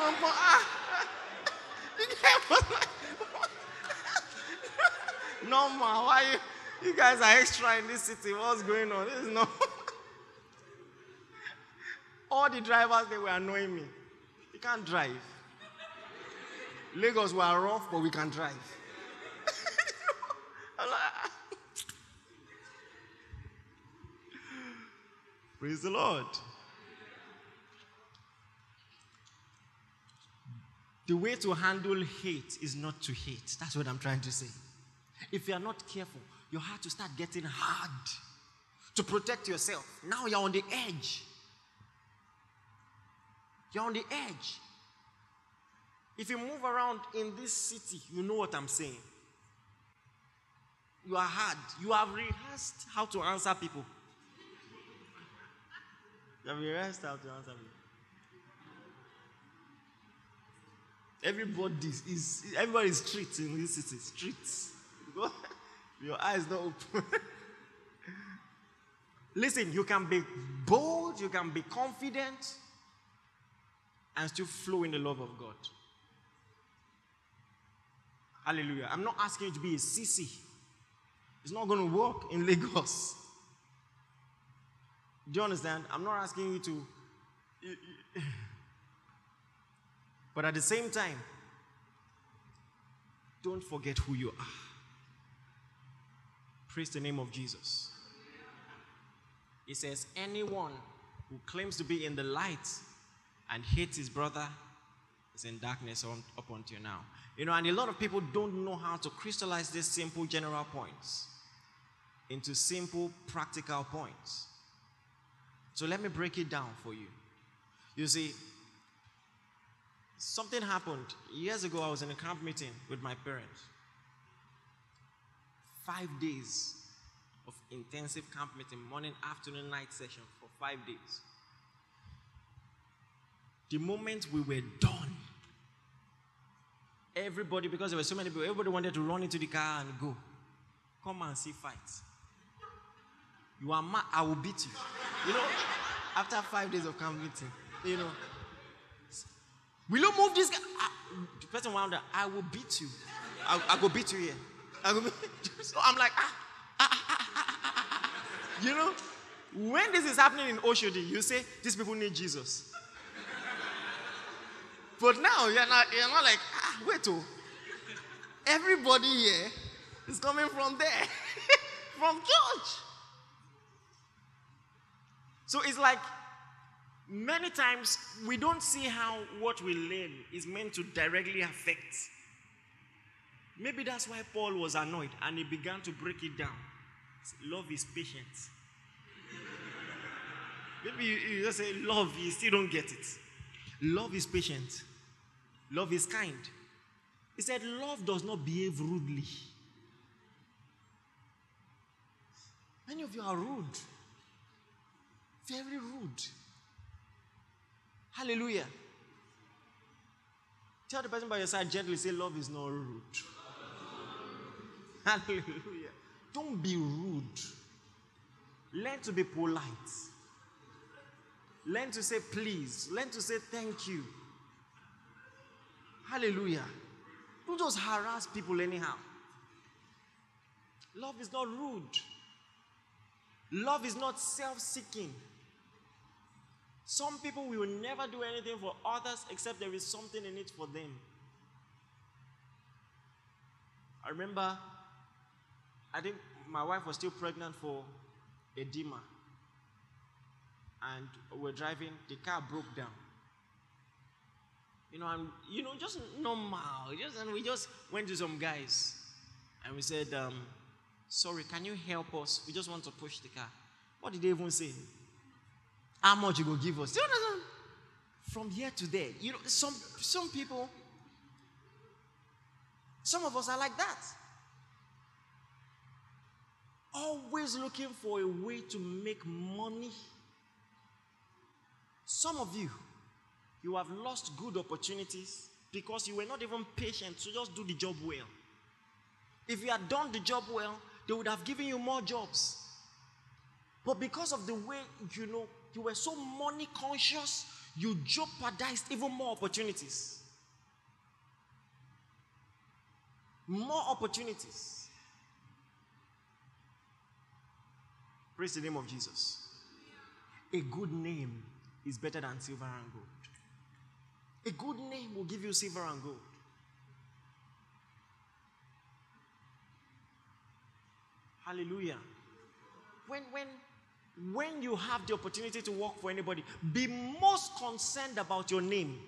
Ah. normal. Why you, you guys are extra in this city? What's going on? This is. All the drivers, they were annoying me. You can't drive. Lagos were rough, but we can drive. Praise the Lord. The way to handle hate is not to hate. That's what I'm trying to say. If you are not careful, your heart will start getting hard to protect yourself. Now you're on the edge. You're on the edge. If you move around in this city, you know what I'm saying. you are hard. You have rehearsed how to answer people. You have rehearsed how to answer people. Everybody is everybody is streets in this city. Streets. Your eyes not open. Listen, you can be bold, you can be confident, and still flow in the love of God. Hallelujah. I'm not asking you to be a sissy. It's not going to work in Lagos. Do you understand? I'm not asking you to. But at the same time, don't forget who you are. Praise the name of Jesus. It says, Anyone who claims to be in the light and hates his brother is in darkness up until now. You know, and a lot of people don't know how to crystallize these simple general points into simple practical points. So let me break it down for you. You see, something happened. Years ago, I was in a camp meeting with my parents. Five days of intensive camp meeting, morning, afternoon, night session for five days. The moment we were done, everybody, because there were so many people, everybody wanted to run into the car and go. Come and see fights. You are mad, I will beat you. You know, after five days of camp meeting, you know. Will you move this guy? I, the person wonder, I will beat you. I, I go beat you here. I go, so I'm like, ah ah, ah, ah, ah, ah, You know, when this is happening in Oshodi, you say, these people need Jesus. but now you're not, you're not like, ah, wait, oh. Everybody here is coming from there, from church. So it's like many times we don't see how what we learn is meant to directly affect. Maybe that's why Paul was annoyed and he began to break it down. Love is patient. Maybe you, just say love, you still don't get it. Love is patient. Love is kind. He said, Love does not behave rudely. Many of you are rude. Very rude. Hallelujah. Tell the person by your side gently, say, Love is not rude. Hallelujah. Don't be rude. Learn to be polite. Learn to say please. Learn to say thank you. Hallelujah. Don't just harass people anyhow. Love is not rude. Love is not self seeking. Some people will never do anything for others except there is something in it for them. I remember, I think my wife was still pregnant for edema. And we're driving, the car broke down. You know, and you know, just normal. Just and we just went to some guys and we said, um, sorry, can you help us? We just want to push the car. What did they even say? How much you go give us? From here to there. You know, some some people, some of us are like that. Always looking for a way to make money. Some of you, you have lost good opportunities because you were not even patient to just do the job well. If you had done the job well, they would have given you more jobs. But because of the way you know you were so money conscious, you jeopardized even more opportunities. More opportunities. Praise the name of Jesus. A good name is better than silver and gold. A good name will give you silver and gold. Hallelujah. When when when you have the opportunity to work for anybody, be most concerned about your name,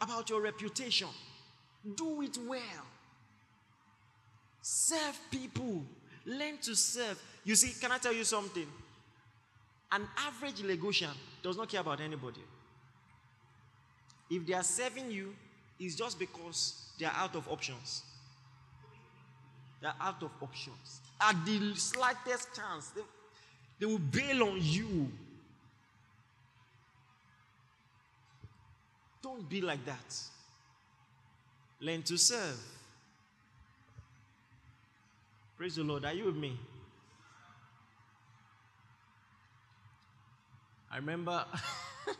about your reputation. Do it well. Serve people. Learn to serve. You see, can I tell you something? An average Lagosian does not care about anybody. If they are serving you, it's just because they are out of options. They're out of options. At the slightest chance, they, will bail on you. Don't be like that. Learn to serve. Praise the Lord. Are you with me? I remember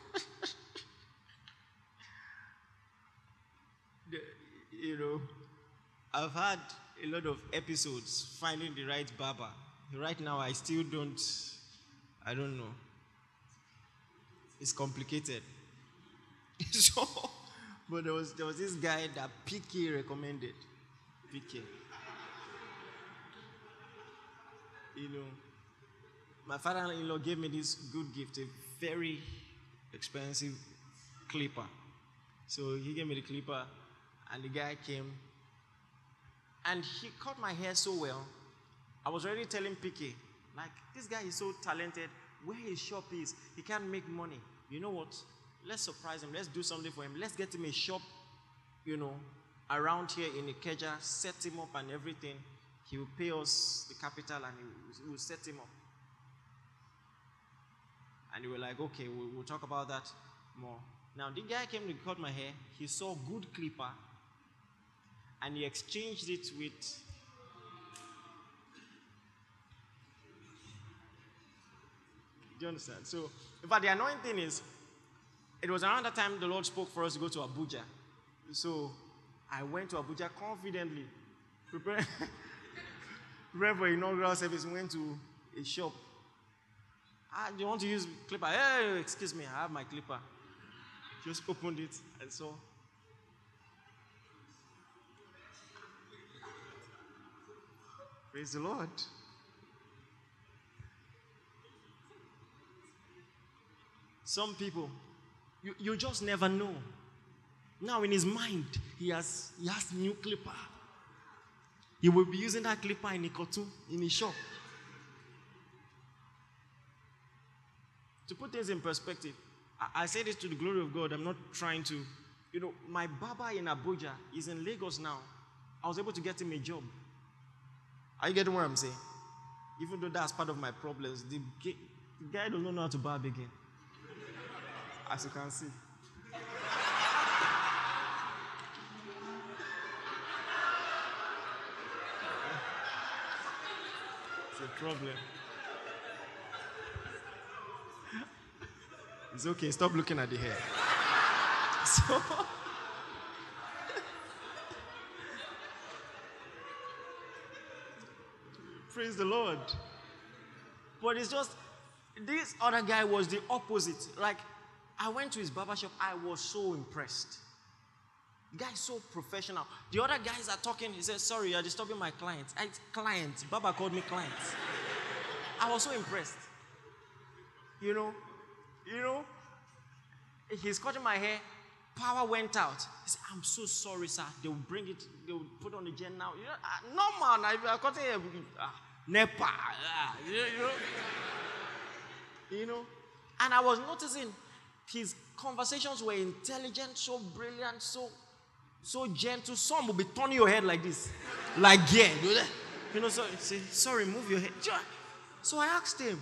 the, you know, I've had a lot of episodes finding the right barber. Right now, I still don't, I don't know. It's complicated. so, but there was, there was this guy that PK recommended. PK. You know, my father in law gave me this good gift, a very expensive clipper. So he gave me the clipper, and the guy came, and he cut my hair so well. I was already telling PK, like, this guy is so talented. Where his shop is, he can't make money. You know what? Let's surprise him. Let's do something for him. Let's get him a shop, you know, around here in Ikeja, set him up and everything. He will pay us the capital and he will set him up. And we were like, okay, we'll, we'll talk about that more. Now, the guy came to cut my hair. He saw good clipper and he exchanged it with Do you understand? So, in fact, the annoying thing is, it was around that time the Lord spoke for us to go to Abuja. So, I went to Abuja confidently, preparing, preparing for inaugural service. Went to a shop. Ah, do you want to use clipper? Hey, excuse me, I have my clipper. Just opened it and saw. Praise the Lord. Some people, you, you just never know. Now in his mind, he has he has new clipper. He will be using that clipper in a cartoon in his shop. To put things in perspective, I, I say this to the glory of God. I'm not trying to, you know, my barber in Abuja is in Lagos now. I was able to get him a job. Are you getting what I'm saying? Even though that's part of my problems, the, the guy does not know how to barb again. As you can see. It's a problem. It's okay, stop looking at the hair. So, praise the Lord. But it's just, this other guy was the opposite. Like, I went to his barber shop, I was so impressed. Guy is so professional. The other guys are talking, he says, Sorry, you're disturbing my clients. I, clients. Baba called me clients. I was so impressed. You know, you know, he's cutting my hair. Power went out. He said, I'm so sorry, sir. They will bring it, they will put on the gen now. You know, no man, I, am cutting hair. Uh, NEPA. Uh, you, know, you know, and I was noticing his conversations were intelligent, so brilliant, so so gentle. Some will be turning your head like this, like yeah, you know. So say, sorry, move your head. So I asked him,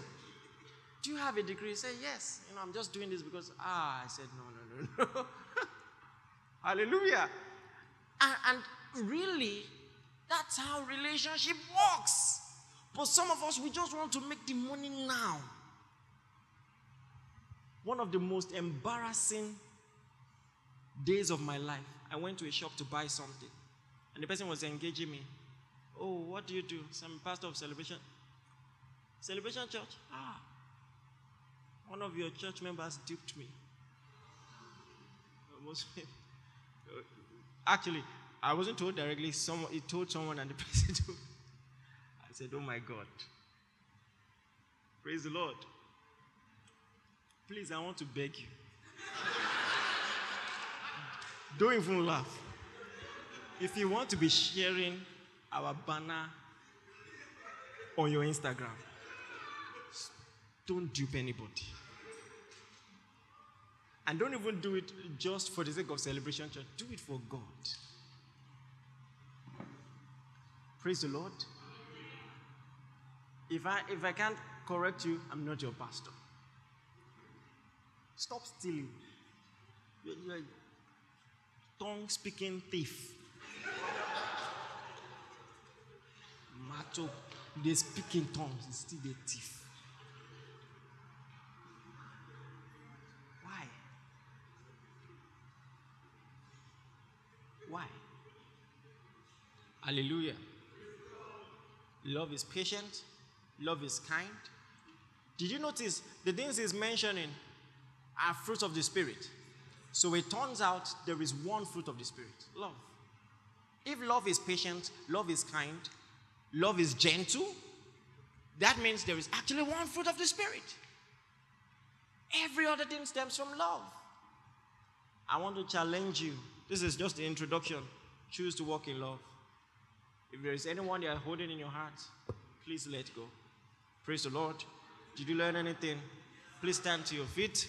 "Do you have a degree?" He said, "Yes." You know, I'm just doing this because ah. I said, "No, no, no, no." Hallelujah. And, and really, that's how relationship works. But some of us, we just want to make the money now one of the most embarrassing days of my life. I went to a shop to buy something, and the person was engaging me. Oh, what do you do? Some pastor of celebration. Celebration church? Ah. One of your church members duped me. Actually, I wasn't told directly. Someone, he told someone, and the person told. I said, "Oh my God! Praise the Lord." Please, I want to beg you. Don't even laugh. If you want to be sharing our banner on your Instagram, don't dupe anybody. And don't even do it just for the sake of celebration church. Do it for God. Praise the Lord. If I if I can't correct you, I'm not your pastor. Stop stealing. You're, you're a tongue speaking thief. Macho, they speak in tongues, he's still a thief. Why? Why? Hallelujah. Love is patient, love is kind. Did you notice the things he's mentioning are fruits of the Spirit? So it turns out there is one fruit of the Spirit love. If love is patient, love is kind, love is gentle, that means there is actually one fruit of the Spirit. Every other thing stems from love. I want to challenge you. This is just the introduction. Choose to walk in love. If there is anyone you are holding in your heart, please let go. Praise the Lord. Did you learn anything? Please stand to your feet.